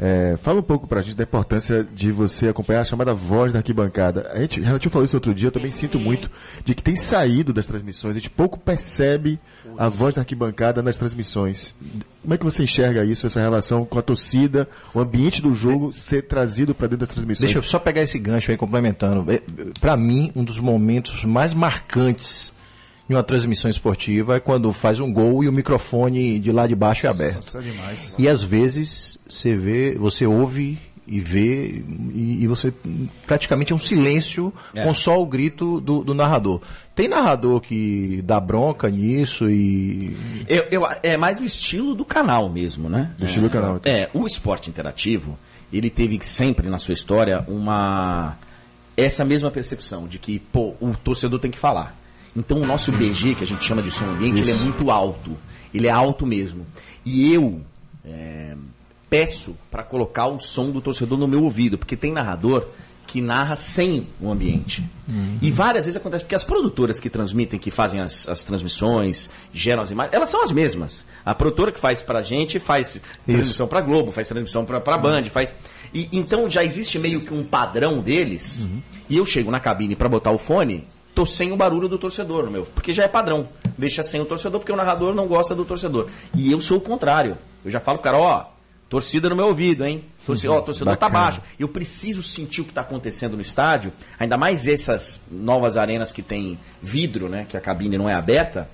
É, fala um pouco pra gente da importância de você acompanhar a chamada voz da arquibancada. A gente, Renatinho falou isso outro dia, eu também sinto muito de que tem saído das transmissões, a gente pouco percebe a voz da arquibancada nas transmissões. Como é que você enxerga isso, essa relação com a torcida, o ambiente do jogo ser trazido pra dentro das transmissões? Deixa eu só pegar esse gancho aí complementando. É, Pra mim, um dos momentos mais marcantes em uma transmissão esportiva é quando faz um gol e o microfone de lá de baixo é aberto. Isso é demais. E às vezes você vê, você ouve e vê e, e você praticamente é um silêncio É. com só o grito do, do narrador. Tem narrador que dá bronca nisso e Eu, eu- é mais o estilo do canal mesmo, né? Do estilo É, do canal. É, o esporte interativo, ele teve sempre na sua história uma essa mesma percepção de que, pô, o torcedor tem que falar. Então o nosso BG, que a gente chama de som ambiente, ele é Isso. muito alto. Ele é alto mesmo. E eu é, peço para colocar o som do torcedor no meu ouvido, porque tem narrador que narra sem o ambiente. E várias vezes acontece, porque as produtoras que transmitem, que fazem as, as transmissões, geram as imagens, elas são as mesmas. A produtora que faz pra gente faz transmissão pra Globo, faz transmissão pra, pra Band, faz. E, então já existe meio que um padrão deles, e eu chego na cabine pra botar o fone, tô sem o barulho do torcedor no meu, porque já é padrão. Deixa sem o torcedor, porque o narrador não gosta do torcedor. E eu sou o contrário. Eu já falo pro cara, ó, torcida no meu ouvido, hein? Torce, ó, torcedor tá Bacana. baixo. Eu preciso sentir o que está acontecendo no estádio, ainda mais essas novas arenas que tem vidro, né? Que a cabine não é aberta.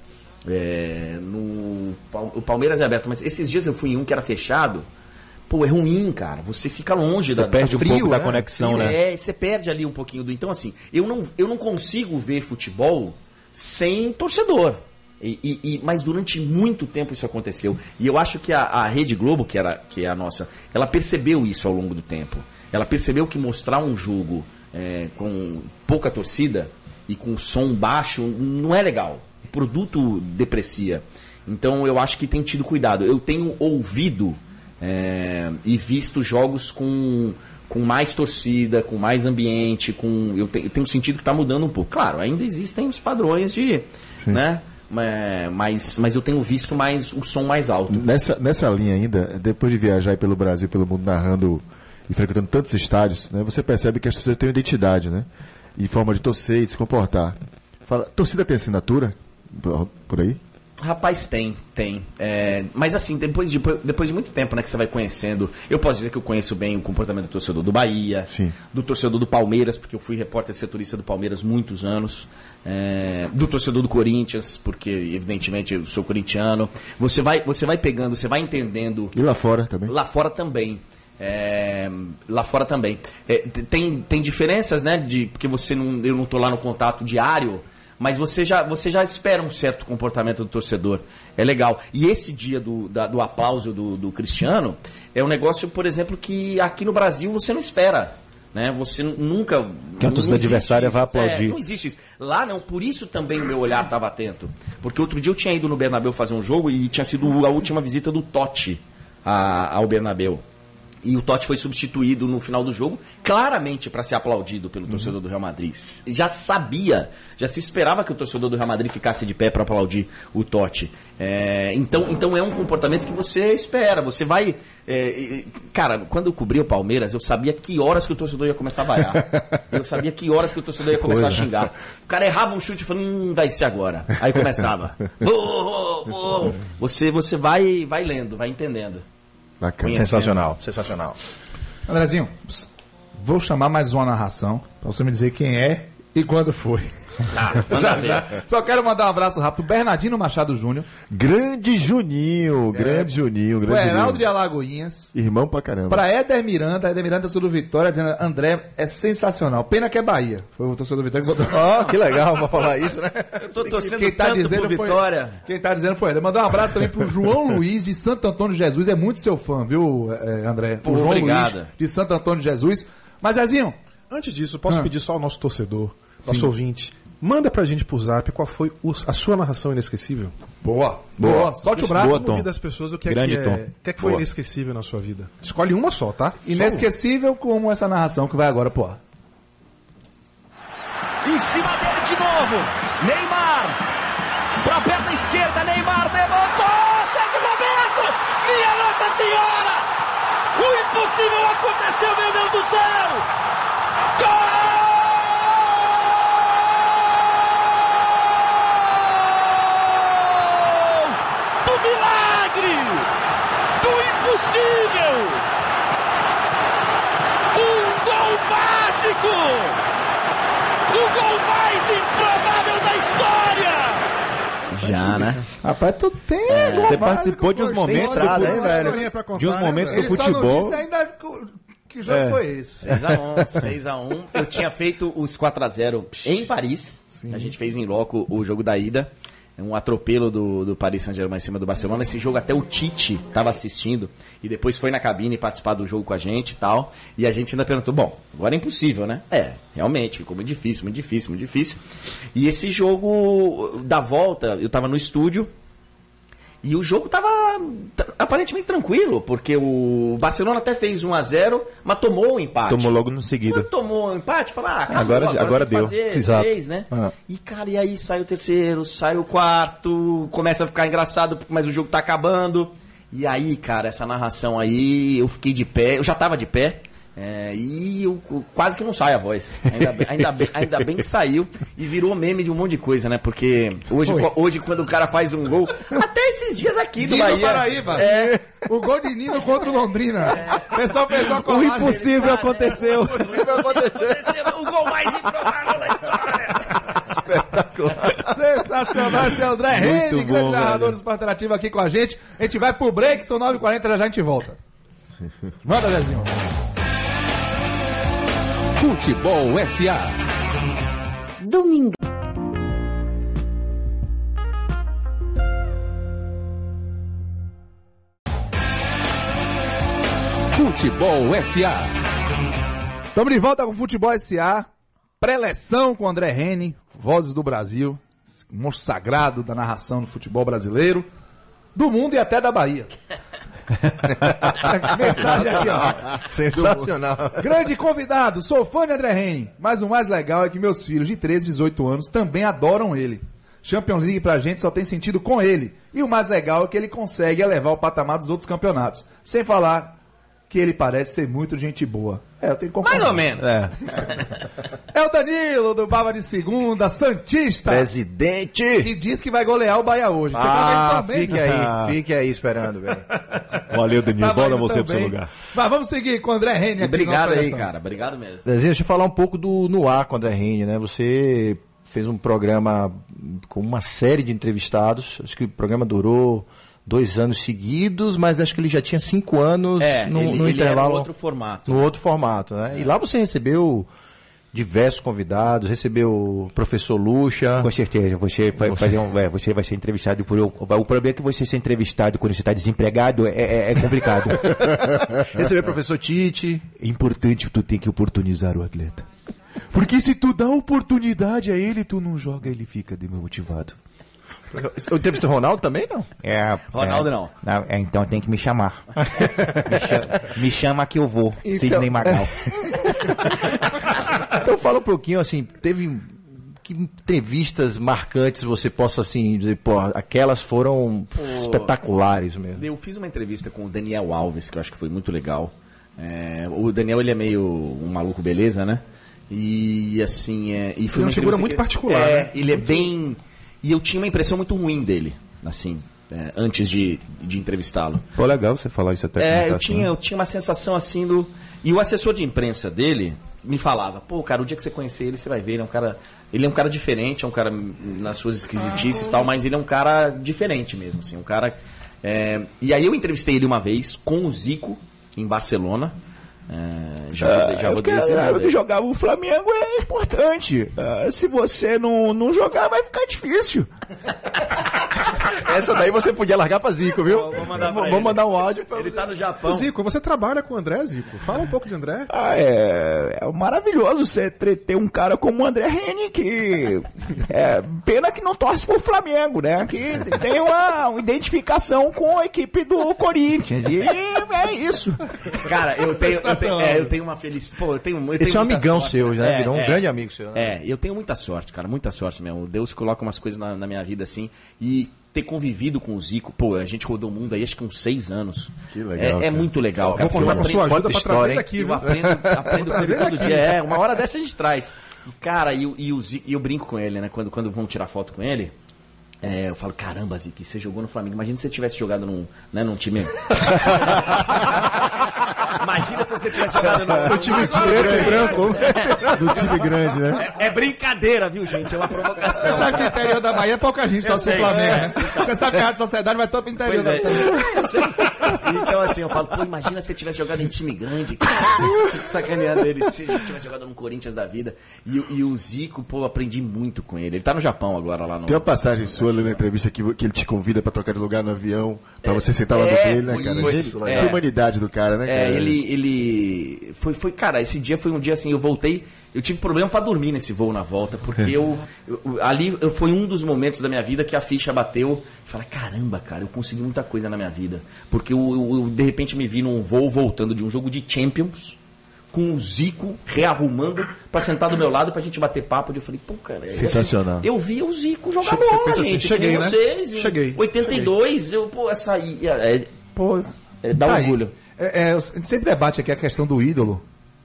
É, no, o Palmeiras é aberto, mas esses dias eu fui em um que era fechado. Pô, é ruim, cara. Você fica longe Você da perde um frio, pouco da né? conexão, Frio, né? É, você perde ali um pouquinho do. Então, assim, eu não, eu não consigo ver futebol sem torcedor. E, e- e- mas durante muito tempo isso aconteceu. E eu acho que a, a Rede Globo, que, era, que é a nossa, ela percebeu isso ao longo do tempo. Ela percebeu que mostrar um jogo é, com pouca torcida e com som baixo não é legal. O produto deprecia. Então eu acho que tem tido cuidado. Eu tenho ouvido é, e visto jogos com, com mais torcida, com mais ambiente, com eu, te- eu tenho sentido que está mudando um pouco. Claro, ainda existem os padrões de, né? É, Mas, mas eu tenho visto mais o som mais alto. Nessa, nessa linha ainda, depois de viajar pelo Brasil, pelo mundo, narrando e frequentando tantos estádios, né, você percebe que as torcidas têm identidade, né? E forma de torcer e de se comportar. Fala, torcida tem assinatura? Por aí? Rapaz, tem, tem. É, mas assim, depois de, depois de muito tempo né, que você vai conhecendo, eu posso dizer que eu conheço bem o comportamento do torcedor do Bahia, do torcedor do Palmeiras, porque eu fui repórter setorista do Palmeiras muitos anos, é, do torcedor do Corinthians, porque evidentemente eu sou corintiano. Você vai, você vai pegando, você vai entendendo E lá fora também? Lá fora também. É, lá fora também. É, tem, tem diferenças, né? De, porque você não, eu não estou lá no contato diário, mas você já, você já espera um certo comportamento do torcedor. É legal. E esse dia do, da- do aplauso do, do Cristiano é um negócio, por exemplo, que aqui no Brasil você não espera. Né? Você nunca. Que a torcida adversária vai aplaudir. É, não existe isso. Lá não, por isso também o meu olhar estava atento. Porque outro dia eu tinha ido no Bernabéu fazer um jogo e tinha sido a última visita do Totti a- ao Bernabéu. E o Totti foi substituído no final do jogo, claramente para ser aplaudido pelo torcedor do Real Madrid. Já sabia, já se esperava que o torcedor do Real Madrid ficasse de pé para aplaudir o Totti. É, então, então é um comportamento que você espera. Você vai. é, cara, quando eu cobri o Palmeiras, eu sabia que horas que o torcedor ia começar a vaiar. Eu sabia que horas que o torcedor ia começar a xingar. O cara errava um chute e falava, hum, vai ser agora. Aí começava. Burro, burro. Você, você vai, vai lendo, vai entendendo. Bacana. Sensacional, sensacional. Andrezinho, vou chamar mais uma narração pra você me dizer quem é e quando foi. Manda Já, ver. já. Só quero mandar um abraço rápido. Bernardino Machado Júnior. Grande Juninho, grande Juninho, O grande Heraldo Juninho. de Alagoinhas. Irmão pra caramba. Pra Éder Miranda, Éder Miranda, torcedor do Vitória, dizendo André é sensacional. Pena que é Bahia. Foi o torcedor do Vitória que botou. Ó, que legal pra falar isso, né? Eu tô torcendo Quem tá tanto dizendo foi- Vitória. Quem tá dizendo foi Éder. Mandar um abraço também pro João Luiz de Santo Antônio de Jesus. É muito seu fã, viu, eh, André? Pô, o João obrigado. Luiz de Santo Antônio de Jesus. Mas, Zezinho, Antes disso, posso Ah. pedir só ao nosso torcedor, nosso Sim. ouvinte, manda pra gente por zap qual foi o- a sua narração inesquecível. Boa, boa. Solte o braço. Ouvir das pessoas o que é Grande que, é, Tom. o que, é que foi Boa. inesquecível na sua vida. Escolhe uma só, tá? Só Inesquecível como essa narração que vai agora pro ar. Em cima dele de novo. Neymar. Pra perna esquerda, Neymar levantou. Sérgio Roberto. Minha Nossa Senhora. O impossível aconteceu, meu Deus do céu. Gol! Do milagre. Do impossível. Um gol mágico. O gol mais improvável da história! Já, né? Rapaz, tu tem. É, você participou de uns momentos estrada, do- hein, velho? de uns momentos do só não futebol. disse ainda que- jogo É. foi esse. 6x1, 6x1. Eu tinha feito os 4x0 em Paris. A gente fez em loco o jogo da ida. Um atropelo do, do Paris Saint-Germain em cima do Barcelona. Esse jogo até o Tite estava assistindo. E depois foi na cabine participar do jogo com a gente e tal. E a gente ainda perguntou: bom, agora é impossível, né? É, realmente, ficou muito difícil, muito difícil, muito difícil. E esse jogo da volta, eu estava no estúdio. E o jogo tava tra- aparentemente tranquilo, porque o Barcelona até fez 1 a 0 mas tomou o empate. Tomou logo no seguida. Quando tomou o empate, falou, ah, acabou, Agora- agora que deu. Fazer Exato. seis, né? Ah. E, cara, e aí sai o terceiro, sai o quarto, começa a ficar engraçado, mas o jogo tá acabando. E aí, cara, essa narração aí, eu fiquei de pé, eu já tava de pé. É, e eu, eu quase que não sai a voz. Ainda bem, ainda, bem, ainda bem que saiu e virou meme de um monte de coisa, né? Porque hoje, hoje quando o cara faz um gol, até esses dias aqui do Nino Bahia. Paraíba. É, O gol de Nino contra o Londrina. O pessoal pensou O impossível aconteceu. o gol mais improvável da história. Sensacional esse André bom, grande narrador do Esporte Interativo aqui com a gente. A gente vai pro break, são 9h40, já já a gente volta. Manda, Zezinho. Futebol SA. Domingo. Futebol SA. Estamos de volta com o Futebol SA. Preleção com André Rene, Vozes do Brasil, monstro sagrado da narração do futebol brasileiro, do mundo e até da Bahia. Mensagem aqui, ó. Sensacional. Grande convidado, sou fã de André Rene, mas o mais legal é que meus filhos de 13 e 18 anos também adoram ele. Champions League pra gente só tem sentido com ele. E o mais legal é que ele consegue elevar o patamar dos outros campeonatos. Sem falar que ele parece ser muito gente boa. É, eu tenho que concordar. Mais ou menos. É. É o Danilo, do Baba de Segunda, Santista. Presidente! E diz que vai golear o Bahia hoje. Você tá Ah, vendo também? fique aí, fique aí esperando, velho. Valeu, Danilo. Tá Bola você pro seu também. lugar. Mas vamos seguir com o André Rene aqui. Obrigado aí, cara. Obrigado mesmo. Dezinho, deixa eu falar um pouco do No Ar com o André Rene, né? Você fez um programa com uma série de entrevistados. Acho que o programa durou dois anos seguidos, mas acho que ele já tinha cinco anos É, no, ele, no ele era intervalo. outro formato. No outro formato, né? E lá você recebeu diversos convidados, recebeu o professor Lucha. Com certeza, você vai fazer um, é, você vai ser entrevistado por o, o problema é que você ser entrevistado quando você está desempregado é, é- é complicado. recebeu o professor Tite. É importante tu tem que oportunizar o atleta. Porque se tu dá oportunidade a ele, tu não joga, ele fica desmotivado. Eu entrevistei o Ronaldo também, não? É, Ronaldo é, não. é, então tem que me chamar. me, chama, me chama que eu vou, Então- Sidney Magal. Então fala um pouquinho, assim, teve que entrevistas marcantes você possa, assim, dizer, pô, aquelas foram espetaculares mesmo. Eu fiz uma entrevista com o Daniel Alves, que eu acho que foi muito legal. É, o Daniel, ele é meio um maluco beleza, né? E assim, é, e foi Ele é uma figura muito que- particular, é, né? Ele é bem... E eu tinha uma impressão muito ruim dele, assim, é, antes de, de entrevistá-lo. Pô, legal você falar isso até. É, eu tinha, né? eu tinha uma sensação assim do. E o assessor de imprensa dele me falava, pô, cara, o dia que você conhecer ele, você vai ver, ele é um cara. Ele é um cara diferente, é um cara nas suas esquisitices e tal, mas ele é um cara diferente mesmo, assim, um cara. é, E aí eu entrevistei ele uma vez com o Zico em Barcelona. É, porque, dizer é, nada. porque jogar o Flamengo é importante. Ah, se você não, não jogar, vai ficar difícil. Essa daí você podia largar pra Zico, viu? Vou- vou mandar ele. mandar um áudio pra Ele tá no Japão. Zico, você trabalha com o André, Zico? Fala um pouco de André. Ah, é, é maravilhoso você ter, um cara como o André Rene, que é pena que não torce pro Flamengo, né? Que tem uma, uma identificação com a equipe do Corinthians. E é isso. Cara, eu tenho, eu tenho, é, eu tenho uma felicidade. Pô, eu tenho, eu Esse tenho é um amigão sorte, seu, né? É, Virou um é. grande amigo seu. Né? É, eu tenho muita sorte, cara, muita sorte mesmo. Deus coloca umas coisas na, na minha vida assim. E ter convivido com o Zico, pô, a gente rodou o mundo aí acho que uns seis anos. Que legal, É, é muito legal, Vou cara. porque contar eu com sua ajuda pra trazer ele aqui, Eu aprendo, aprendo trazer todo dia. É, uma hora dessa a gente traz. E, cara, e, e, o Zico- e eu brinco com ele, né? Quando, quando vão tirar foto com ele. é, eu falo, caramba, Zico, você jogou no Flamengo. Imagina se você tivesse jogado num, né, num time. Imagina se você tivesse jogado No time de preto e branco. Do time grande, né? É brincadeira, viu, gente? É uma Você provocação. sabe que o interior da Bahia é pouca gente pro sei, Flamengo, é. né? Você sabe que a Rádio Sociedade vai todo pro interior da é, Bahia. Então, assim, eu falo, pô, imagina se você tivesse jogado em time grande. Fico sacaneando ele. Se você tivesse jogado no Corinthians da vida. E, o- e o Zico, pô, aprendi muito com ele. Ele tá no Japão agora, lá no. Tem uma passagem sua ali na entrevista que, que ele te convida pra trocar de lugar no avião, pra você sentar lá É, no dele, né, foi cara? Gente, é. Que humanidade do cara, né, É, cara? ele, ele foi, foi, cara, esse dia foi um dia assim, eu voltei, Eu tive problema pra dormir nesse voo na volta, porque eu, eu- ali eu- foi um dos momentos da minha vida que a ficha bateu. Eu falei, caramba, cara, eu consegui muita coisa na minha vida. Porque eu, eu- eu, de repente me vi num voo voltando de um jogo de Champions com o Zico rearrumando pra sentar do meu lado pra gente bater papo. E eu falei, pô, cara, é assim, Sensacional. eu vi o Zico jogar Che- bola, assim, gente. cheguei, que nem né? vocês. Cheguei. 82, eu, pô, essa aí. É, é, pô, é, dá Tá aí. orgulho. É, é, a gente sempre debate aqui a questão do ídolo,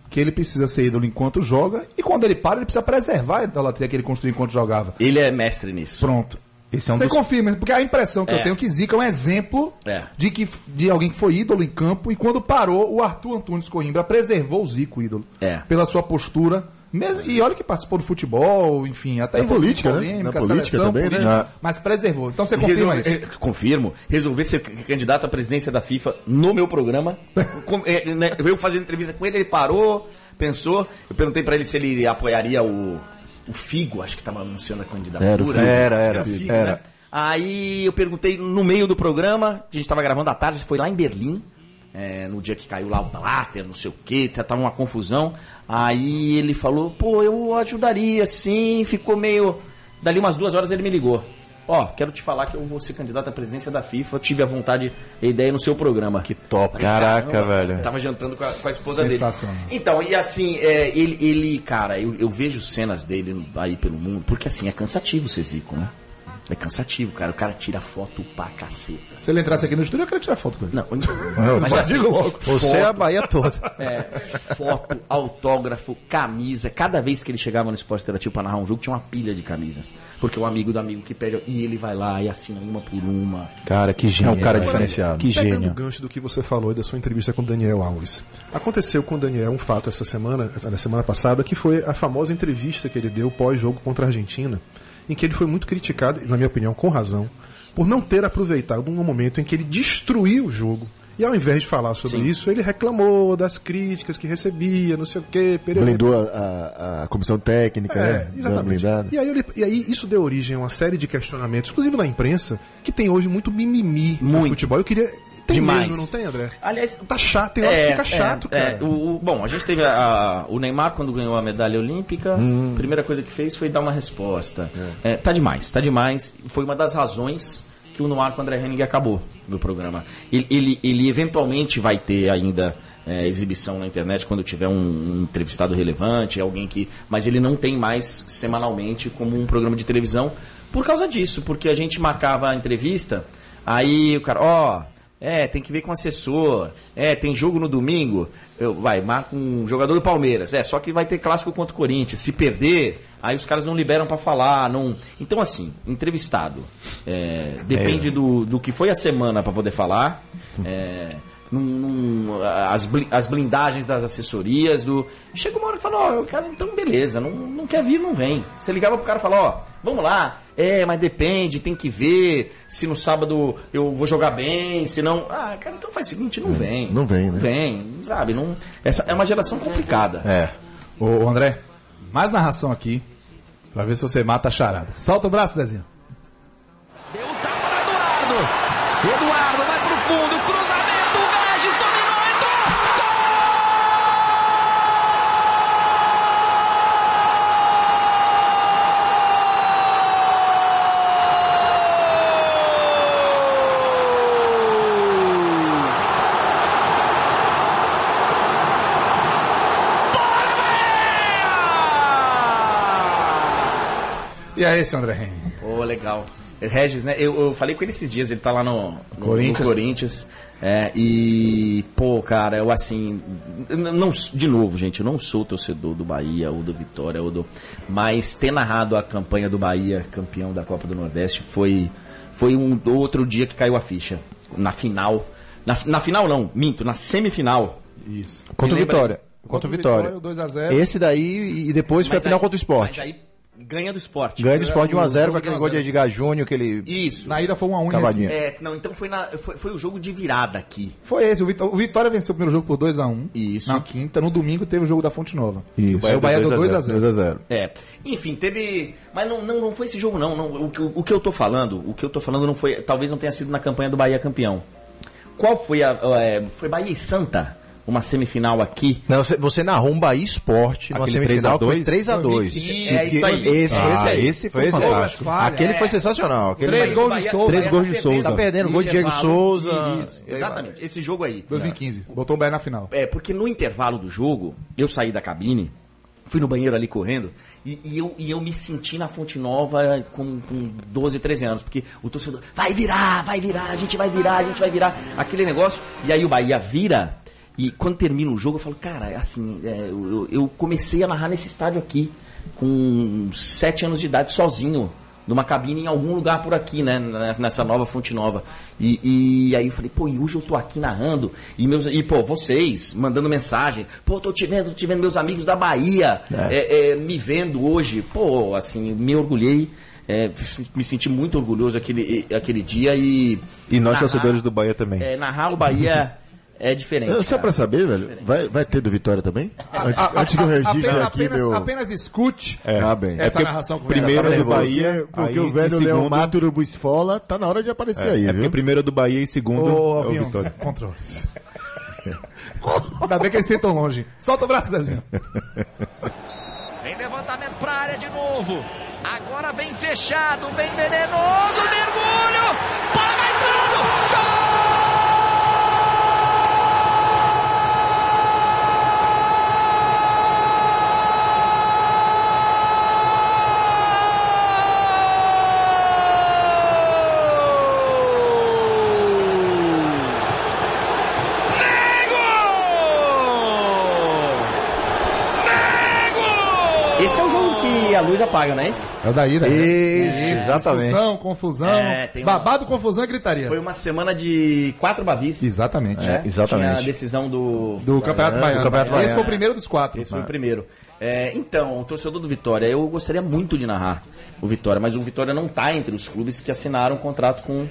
que ele precisa ser ídolo enquanto joga, e quando ele para, ele precisa preservar a idolatria que ele construiu enquanto jogava. Ele é mestre nisso. Pronto. Esse é um Você dos- confirma, porque a impressão que É. eu tenho é que Zica é um exemplo É. de, que, de alguém que foi ídolo em campo, e quando parou, o Arthur Antunes Coimbra preservou o Zico ídolo. É. Pela sua postura. Mesmo, e olha que participou do futebol, enfim, até Na em política, né? polêmica, Na política seleção, também, né? política, Ah. Mas preservou. Então você confirma Resolve- isso. eh, Confirmo. Resolver ser candidato à presidência da FIFA no meu programa. Eh, né, Eu fazendo entrevista com ele, ele parou, pensou. Eu perguntei pra ele se ele apoiaria o, o Figo, acho que tava anunciando a candidatura. Era o Figo. Era, era, Figo, era. né? Aí eu perguntei no meio do programa, a gente tava gravando à tarde, foi lá em Berlim. eh, no dia que caiu lá o Blatter, não sei o que, tava uma confusão. Aí ele falou, pô, eu ajudaria, sim, ficou meio. Dali umas duas horas ele me ligou. Ó, quero te falar que eu vou ser candidato à presidência da FIFA. Eu tive a vontade e a ideia no seu programa. Que top. Caraca, velho. Tava jantando com a, com a esposa dele. Sensacional. Então, e assim, é, ele, ele, cara, eu, eu vejo cenas dele aí pelo mundo, porque assim, é cansativo ser Zico, né? É cansativo, cara. O cara tira foto pra caceta. Se ele entrasse aqui no estúdio, eu queria tirar foto com ele. Não, Mas mas assim, digo logo. Você é a Bahia toda. é, foto, autógrafo, camisa. Cada vez que ele chegava no esporte interativo pra narrar um jogo, tinha uma pilha de camisas. Porque o amigo do amigo que pede. E ele vai lá e assina uma por uma. Cara, que gênio. É um cara velho. diferenciado. Que Pegando gênio. o gancho do que você falou e da sua entrevista com o Daniel Alves. Aconteceu com o Daniel um fato essa semana, na semana passada, que foi a famosa entrevista que ele deu pós-jogo contra a Argentina, em que ele foi muito criticado, na minha opinião, com razão, por não ter aproveitado um momento em que ele destruiu o jogo. E ao invés de falar sobre Sim. isso, ele reclamou das críticas que recebia, não sei o quê. Blindou a, a- a comissão técnica, É, né? Exatamente. E aí, ele- e aí isso deu origem a uma série de questionamentos, inclusive na imprensa, que tem hoje muito mimimi no Muito. futebol. Eu queria. Tem Demais. mesmo, não tem, André? Aliás, Tá chato, tem hora que fica chato, é, cara. o, o- bom, a gente teve a- a- o Neymar quando ganhou a medalha olímpica. Hum. A primeira coisa que fez foi dar uma resposta. É, tá demais, tá demais. Foi uma das razões que o Noir com o André Henning acabou no programa. Ele, ele, ele eventualmente vai ter ainda é, exibição na internet quando tiver um, um entrevistado relevante, alguém que. Mas ele não tem mais semanalmente como um programa de televisão por causa disso, porque a gente marcava a entrevista, aí o cara, ó. É, tem que ver com o assessor. É, tem jogo no domingo. Eu, vai, marca um jogador do Palmeiras. É, só que vai ter clássico contra o Corinthians. Se perder, aí os caras não liberam pra falar. Não... Então, assim, entrevistado. é, depende do, do que foi a semana pra poder falar. É, num- num- as, as blindagens das assessorias. do Chega uma hora que fala, ó, o cara, então beleza, não, não quer vir, não vem. Você ligava pro cara e fala, ó, vamos lá. É, mas depende, tem que ver se no sábado eu vou jogar bem, se não. Ah, cara, então faz o seguinte, não vem. Não vem, né? Não vem, sabe? Não, essa é uma geração complicada. É. Ô, André, mais narração aqui, pra ver se você mata a charada. Solta o braço, Zezinho. Deu um tapa no Eduardo. Eduardo vai pro fundo. Cruzamento. Regis dominou. Entrou. E é esse, André Henrique. Pô, legal. Regis, né? Eu, eu falei com ele esses dias, ele tá lá no, no Corinthians. no Corinthians. É, e, pô, cara, eu assim. Não, de novo, gente, eu não sou torcedor do Bahia ou do Vitória, ou do. Mas ter narrado a campanha do Bahia, campeão da Copa do Nordeste, foi, foi um outro dia que caiu a ficha. Na final. Na, na final não, minto, na semifinal. Isso. Contra o Vitória. Contra o Vitória. 2x0. Esse daí, e depois foi a Mas final aí- contra o Esporte. Mas aí ganha do esporte. Ganha do Esporte de 1x0 com aquele gol de 1 a 0. Edgar Júnior, aquele... Isso. Na ida foi 1x1 em Cavadinha. Recife. É, não, então foi, na, foi, foi o jogo de virada aqui. Foi esse. O Vitó- o Vitória venceu o primeiro jogo por 2x1. Isso. Na quinta. No domingo teve o jogo da Fonte Nova. Isso. Aí o Bahia deu 2x0. 2x0. É. Enfim, teve. Mas não, não, não foi esse jogo, não. não. O, que- o que eu tô falando, o que eu tô falando não foi. Talvez não tenha sido na campanha do Bahia campeão. Qual foi a. é, foi Bahia e Santa? Uma semifinal aqui. Não, você, narrou um Bahia Esporte numa semifinal que foi 3x2? 3x2. É isso aí. Esse foi Ah, esse aí. esse foi esse aí. fantástico. Aquele É. foi sensacional. Aquele Três gols de Souza. Três gols de tá Souza. perdendo Tá perdendo, gol de Diego. Souza. Isso, exatamente, esse jogo aí. 2015. Botou o Bahia na final. É, porque no intervalo do jogo, eu saí da cabine, fui no banheiro ali correndo, e, e eu, e eu me senti na Fonte Nova com, com 12, 13 anos, porque o torcedor, vai virar, vai virar, a gente vai virar, a gente vai virar, aquele negócio, e aí o Bahia vira, e quando termina o jogo, eu falo, cara, assim, é, eu, eu comecei a narrar nesse estádio aqui, com 7 anos de idade, sozinho, numa cabine em algum lugar por aqui, né? Nessa nova Fonte Nova. E, e aí eu falei, pô, e hoje eu tô aqui narrando. E, meus, e pô, vocês mandando mensagem. Pô, tô te vendo, tô te vendo meus amigos da Bahia é, é, me vendo hoje. Pô, assim, me orgulhei. é, me senti muito orgulhoso aquele, aquele dia e. E nós, narrar- torcedores do Bahia também. É, narrar o Bahia é diferente. Só pra saber, velho, vai, vai ter do Vitória também? Antes, antes que eu registre apenas, aqui apenas, meu... apenas escute Ah, bem. essa porque narração com primeiro Tava do Bahia, porque, porque aí, o velho segundo- Leão Mato Urubu Esfola tá na hora de aparecer É, aí, é porque viu? primeiro do Bahia e segundo Ô, é o Vitória. controles. Ainda bem que eles sentam longe. Solta o braço, Zezinho. Vem levantamento pra área de novo. Agora vem fechado, vem venenoso, mergulho. Bola vai entrando. Esse é o jogo que a luz apaga, não é esse? É o da ida. Isso, exatamente. Confusão, confusão. É, tem um- babado, confusão e gritaria. Foi uma semana de quatro bavis. Exatamente. É, Tinha a exatamente. decisão do, Do Campeonato do Baiano. Campeonato Esse Baiano. foi o primeiro dos quatro. Esse foi o primeiro. É, então, o torcedor do Vitória, eu gostaria muito de narrar o Vitória, mas o Vitória não está entre os clubes que assinaram um contrato com,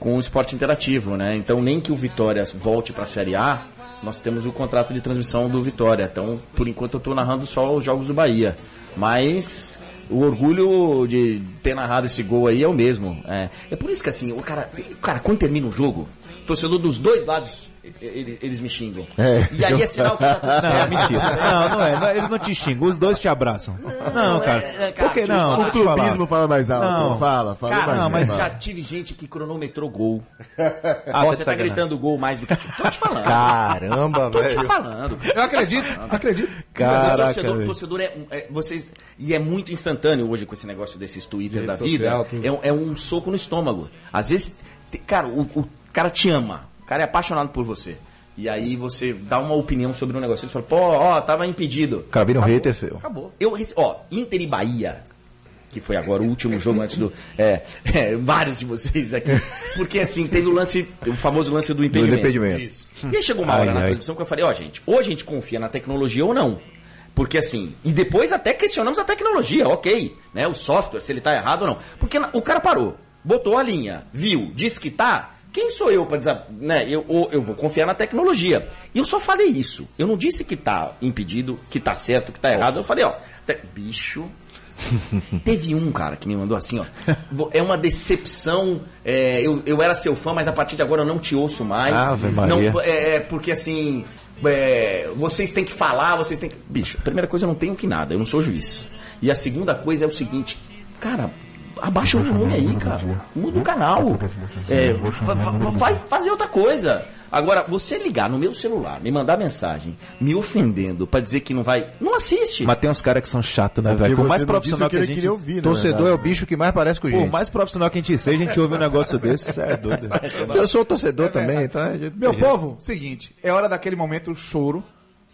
com o esporte interativo, né? Então, nem que o Vitória volte para a Série A, nós temos o contrato de transmissão do Vitória. Então, por enquanto, eu estou narrando só os jogos do Bahia. Mas o orgulho de ter narrado esse gol aí é o mesmo. É, é por isso que, assim, o cara, cara, quando termina o jogo, torcedor dos dois lados, ele- eles me xingam. É. E aí é sinal que tá tudo Não, mentira. Não, não é. Não, eles não te xingam, os dois te abraçam. Não, cara. é, cara, Por que não? o clubismo fala mais alto. Não. Fala, fala Cara, mais não, mas fala. já tive gente que cronometrou gol. Ah, tá você tá gritando gol mais do que. Tô te falando. Caramba, Tô te velho. falando. Eu acredito, acredito. o Caraca, torcedor, o velho. torcedor é, é- vocês e é muito instantâneo hoje com esse negócio desses Twitter da vida. social, é, um- é um soco no estômago. Às vezes, cara, o, o cara te ama, cara é apaixonado por você. E aí você dá uma opinião sobre um negócio. Ele fala, pô, ó, tava impedido. O cara vira um Acabou, hater seu. Acabou. Eu, ó, Inter e Bahia, que foi agora o último jogo antes do. É, é, vários de vocês aqui. Porque assim, teve o lance, o famoso lance do Do impedimento. impedimento. E aí chegou uma hora Ai, na ai. transmissão que eu falei, ó, gente, ou a gente confia na tecnologia ou não. Porque assim, e depois até questionamos a tecnologia, ok, né? O software, se ele tá errado ou não. Porque na- o cara parou, botou a linha, viu, disse que tá. Quem sou eu para dizer, né? Eu, eu vou confiar na tecnologia. E eu só falei isso. Eu não disse que tá impedido, que tá certo, que tá errado. Eu falei, ó, te- bicho, Teve um cara que me mandou assim, ó. "Vo- É uma decepção. é, eu, eu era seu fã, mas a partir de agora eu não te ouço mais. Ave Maria. Não, é, é, porque assim. é, vocês têm que falar, vocês têm que. Bicho, a primeira coisa eu não tenho que nada, eu não sou juiz. E a segunda coisa é o seguinte, cara. Abaixa o volume aí, cara. Muda o canal. É, va- va- vai fazer outra coisa. Agora, você ligar no meu celular, me mandar mensagem, me ofendendo pra dizer que não vai. Não assiste. Mas tem uns caras que são chatos, né, Porque velho? Por mais não profissional que o a gente... queria ouvir, na Torcedor é o bicho que mais parece com Por gente. mais profissional que a gente seja, a gente ouve um negócio desse, isso é doido. Eu sou torcedor também, tá? A gente- Meu povo, seguinte, é hora daquele momento choro,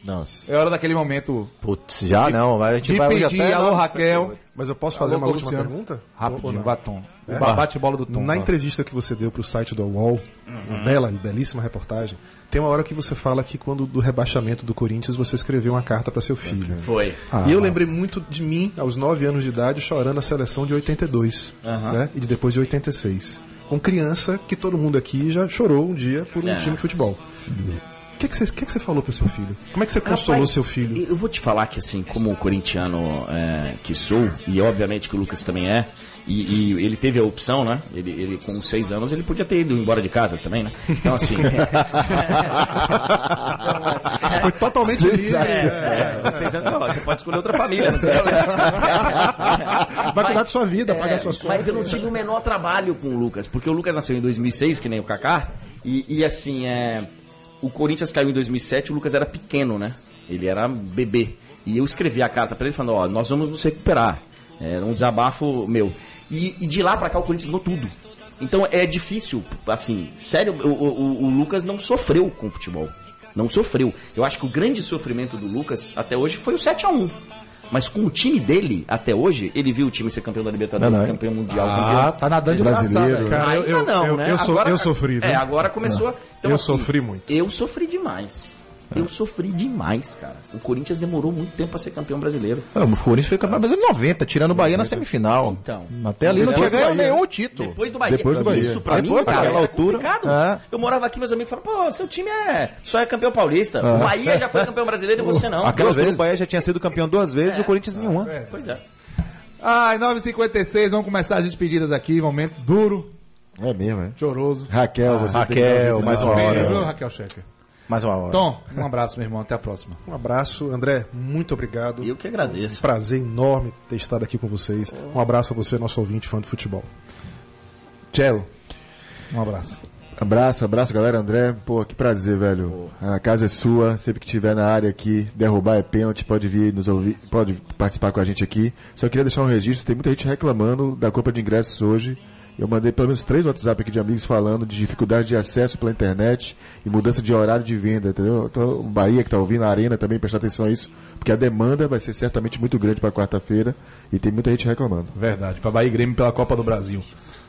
Nossa. é hora daquele momento Putz, já não, vai, a gente de vai pedir até... alô Raquel, Mas eu posso fazer Alô, uma última Luciano. pergunta? Ou rapidinho, batom. O É? bate-bola do Tom. Na entrevista que você deu para o site do UOL, uma bela e belíssima reportagem, tem uma hora que você fala que quando do rebaixamento do Corinthians você escreveu uma carta para seu filho. Foi. e eu lembrei muito de mim, aos 9 anos de idade, chorando a seleção de 82 né? e de depois de 86. Com criança que todo mundo aqui já chorou um dia por um É. time de futebol. O que, que, você, que, que você falou pro seu filho? Como é que você consolou Rapaz, seu filho? Eu vou te falar que, assim, como corintiano é, que sou, e obviamente que o Lucas também é, E, e ele teve a opção, né? Ele, ele, com seis anos, ele podia ter ido embora de casa também, né? Então, assim. Foi totalmente livre. é, é, seis anos, ó, você pode escolher outra família, não tem Vai cuidar de sua vida, pagar suas contas. É, Mas eu não tive o menor trabalho com o Lucas, porque o Lucas nasceu em 2006, que nem o Kaká, e, e assim, é, o Corinthians caiu em 2007, o Lucas era pequeno, né? Ele era bebê. E eu escrevi a carta pra ele falando, ó, nós vamos nos recuperar. Era um desabafo meu. E, e de lá pra cá o Corinthians ganhou tudo. Então é difícil, assim, sério, o, o- o Lucas não sofreu com o futebol. Não sofreu. Eu acho que o grande sofrimento do Lucas até hoje foi o 7 a 1 Mas com o time dele, até hoje, ele viu o time ser campeão da Libertadores, Não, não. campeão mundial, Ah, campeão. tá nadando de braçada, velho. Cara, eu- Ainda eu- não, eu- né? eu sou- eu sofri, É, viu? agora começou. Então, Eu assim, sofri muito. Eu sofri demais. Eu sofri demais, cara. O Corinthians demorou muito tempo pra ser campeão brasileiro. Não, o Corinthians foi campeão brasileiro em 90, tirando o Bahia na semifinal. Então. Até ali não tinha ganho nenhum título. Depois do Bahia. Depois do Bahia. Isso pra Depois, mim, cara, naquela é altura. complicado. É. Eu morava aqui, meus amigos falaram, pô, seu time é só é campeão paulista. Ah. O Bahia já foi campeão brasileiro e você não. Aquela altura o Bahia já tinha sido campeão duas vezes e o Corinthians nenhuma. Pois é. Ai, 9h56, vamos começar as despedidas aqui, momento duro, É mesmo, é? choroso. Raquel, Ah, você Raquel, um jeito mais uma hora. Raquel Checker? Mais uma hora. Tom, um abraço, meu irmão, até a próxima. Um abraço, André, muito obrigado. Eu que agradeço. Prazer enorme ter estado aqui com vocês. Um abraço a você, nosso ouvinte, fã de futebol. Cello, um abraço. Abraço, abraço, galera. André, pô, que prazer, velho. A casa é sua. Sempre que tiver na área aqui, derrubar é pênalti, pode vir nos ouvir, pode participar com a gente aqui. Só queria deixar um registro, tem muita gente reclamando da compra de ingressos hoje. Eu mandei pelo menos três WhatsApp aqui de amigos falando de dificuldade de acesso pela internet e mudança de horário de venda, entendeu? Então, Bahia que tá ouvindo, a Arena também, prestar atenção a isso, porque a demanda vai ser certamente muito grande para quarta-feira e tem muita gente reclamando. Verdade, pra Bahia e Grêmio pela Copa do Brasil.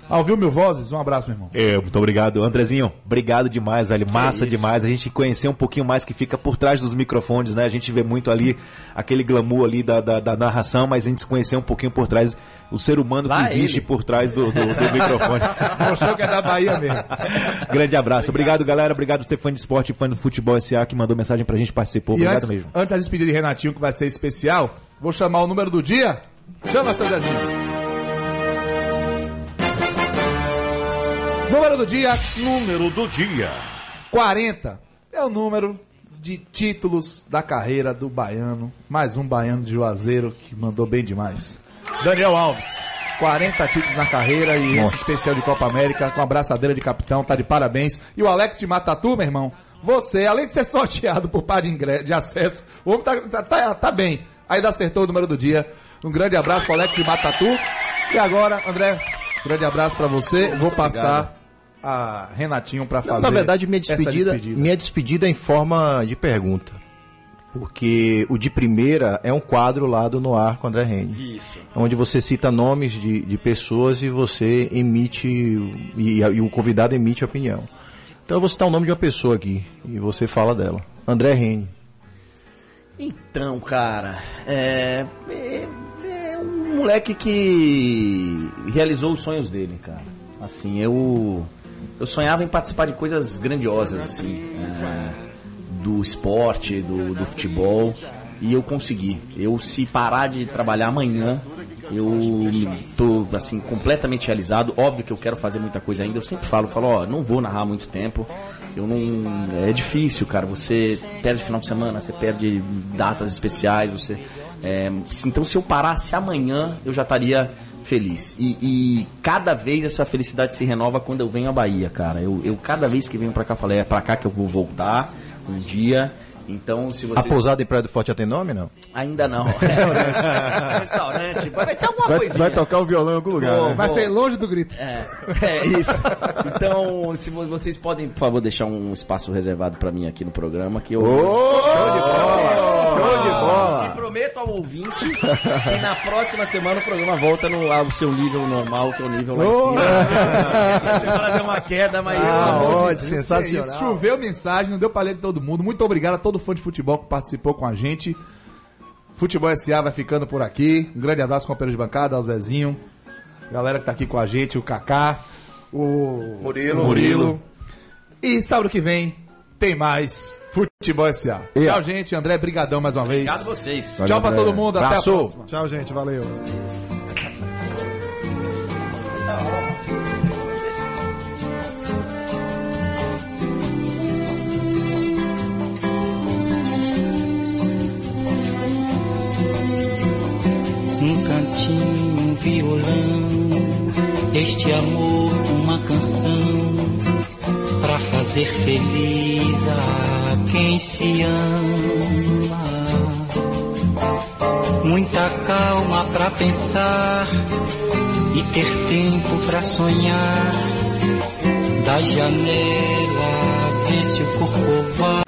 Ah, ouviu mil vozes? Um abraço, meu irmão. É, muito obrigado. Andrezinho, obrigado demais, velho. Massa demais. A gente conhecer um pouquinho mais que fica por trás dos microfones, né? A gente vê muito ali aquele glamour ali da, da, da narração, mas a gente conhecer um pouquinho por trás o ser humano Lá que existe ele. por trás do, do, do microfone. Mostrou que é da Bahia mesmo. Grande abraço. Obrigado, galera. Obrigado por ser fã de esporte e fã do futebol SA que mandou mensagem pra gente, participou. E Obrigado antes, mesmo. antes da despedida de Renatinho, que vai ser especial, vou chamar o número do dia. Chama, seu Zezinho. Número do dia, Número do dia. 40. É o número de títulos da carreira do baiano. Mais um baiano de Juazeiro que mandou bem demais. Daniel Alves. 40 títulos na carreira e esse especial de Copa América com a braçadeira de capitão, tá de parabéns. E o Alex de Matatu, meu irmão, você, além de ser sorteado por par de, de acesso, o homem tá, tá, tá- tá bem. Ainda acertou o número do dia. Um grande abraço pro Alex de Matatu. E agora, André, grande abraço pra você. Vou passar a Renatinho pra fazer Na verdade, minha essa despedida, minha despedida é em forma de pergunta. Porque o de primeira é um quadro lá do Noir com André Rene. Isso. Onde você cita nomes de, de pessoas e você emite, e, e o convidado emite a opinião. Então eu vou citar o nome de uma pessoa aqui e você fala dela. André Rene. Então, cara, é, é um moleque que realizou os sonhos dele, cara. Assim, eu eu sonhava em participar de coisas grandiosas, assim, é, do esporte, do, do futebol, e eu consegui. Eu, se parar de trabalhar amanhã, eu tô, assim, completamente realizado. Óbvio que eu quero fazer muita coisa ainda. Eu sempre falo, falo, ó, não vou narrar muito tempo. Eu não. É difícil, cara. Você perde final de semana, você perde datas especiais, você. É, então, se eu parasse amanhã, eu já estaria feliz. E, e cada vez essa felicidade se renova quando eu venho à Bahia, cara. Eu, eu cada vez que venho pra cá, falei, é pra cá que eu vou voltar um dia. Então, se você. A pousada em Praia do Forte já tem nome, não? Ainda não. Restaurante. Restaurante. Vai ter alguma Vai, coisinha. vai tocar o violão em algum lugar, Vou, né? Vai vou. ser longe do grito. É, é isso. Então, se vo- vocês podem, por favor, deixar um espaço reservado pra mim aqui no programa, que eu. Show de bola! Show de bola! E prometo ao ouvinte que na próxima semana o programa volta no, ao seu nível normal, que é o nível lá em cima. Essa semana deu uma queda, mas. Ah, eu- ótimo, sensacional. Isso, choveu mensagem, não deu pra ler de todo mundo. Muito obrigado a todo fã de futebol que participou com a gente. Futebol SA vai ficando por aqui. Um grande abraço, companheiro de bancada, ao Zezinho. Galera que tá aqui com a gente, o Kaká, o Murilo. Murilo. E sábado que vem tem mais Futebol S.A. Yeah. Tchau, gente. André, brigadão mais uma Obrigado vez. Obrigado vocês. Valeu, Tchau pra André. todo mundo. Até a próxima. Tchau, gente. Valeu. Um cantinho, um violão, este amor, uma canção pra fazer feliz a quem se ama. Muita calma pra pensar e ter tempo pra sonhar. Da janela vê-se o corcovado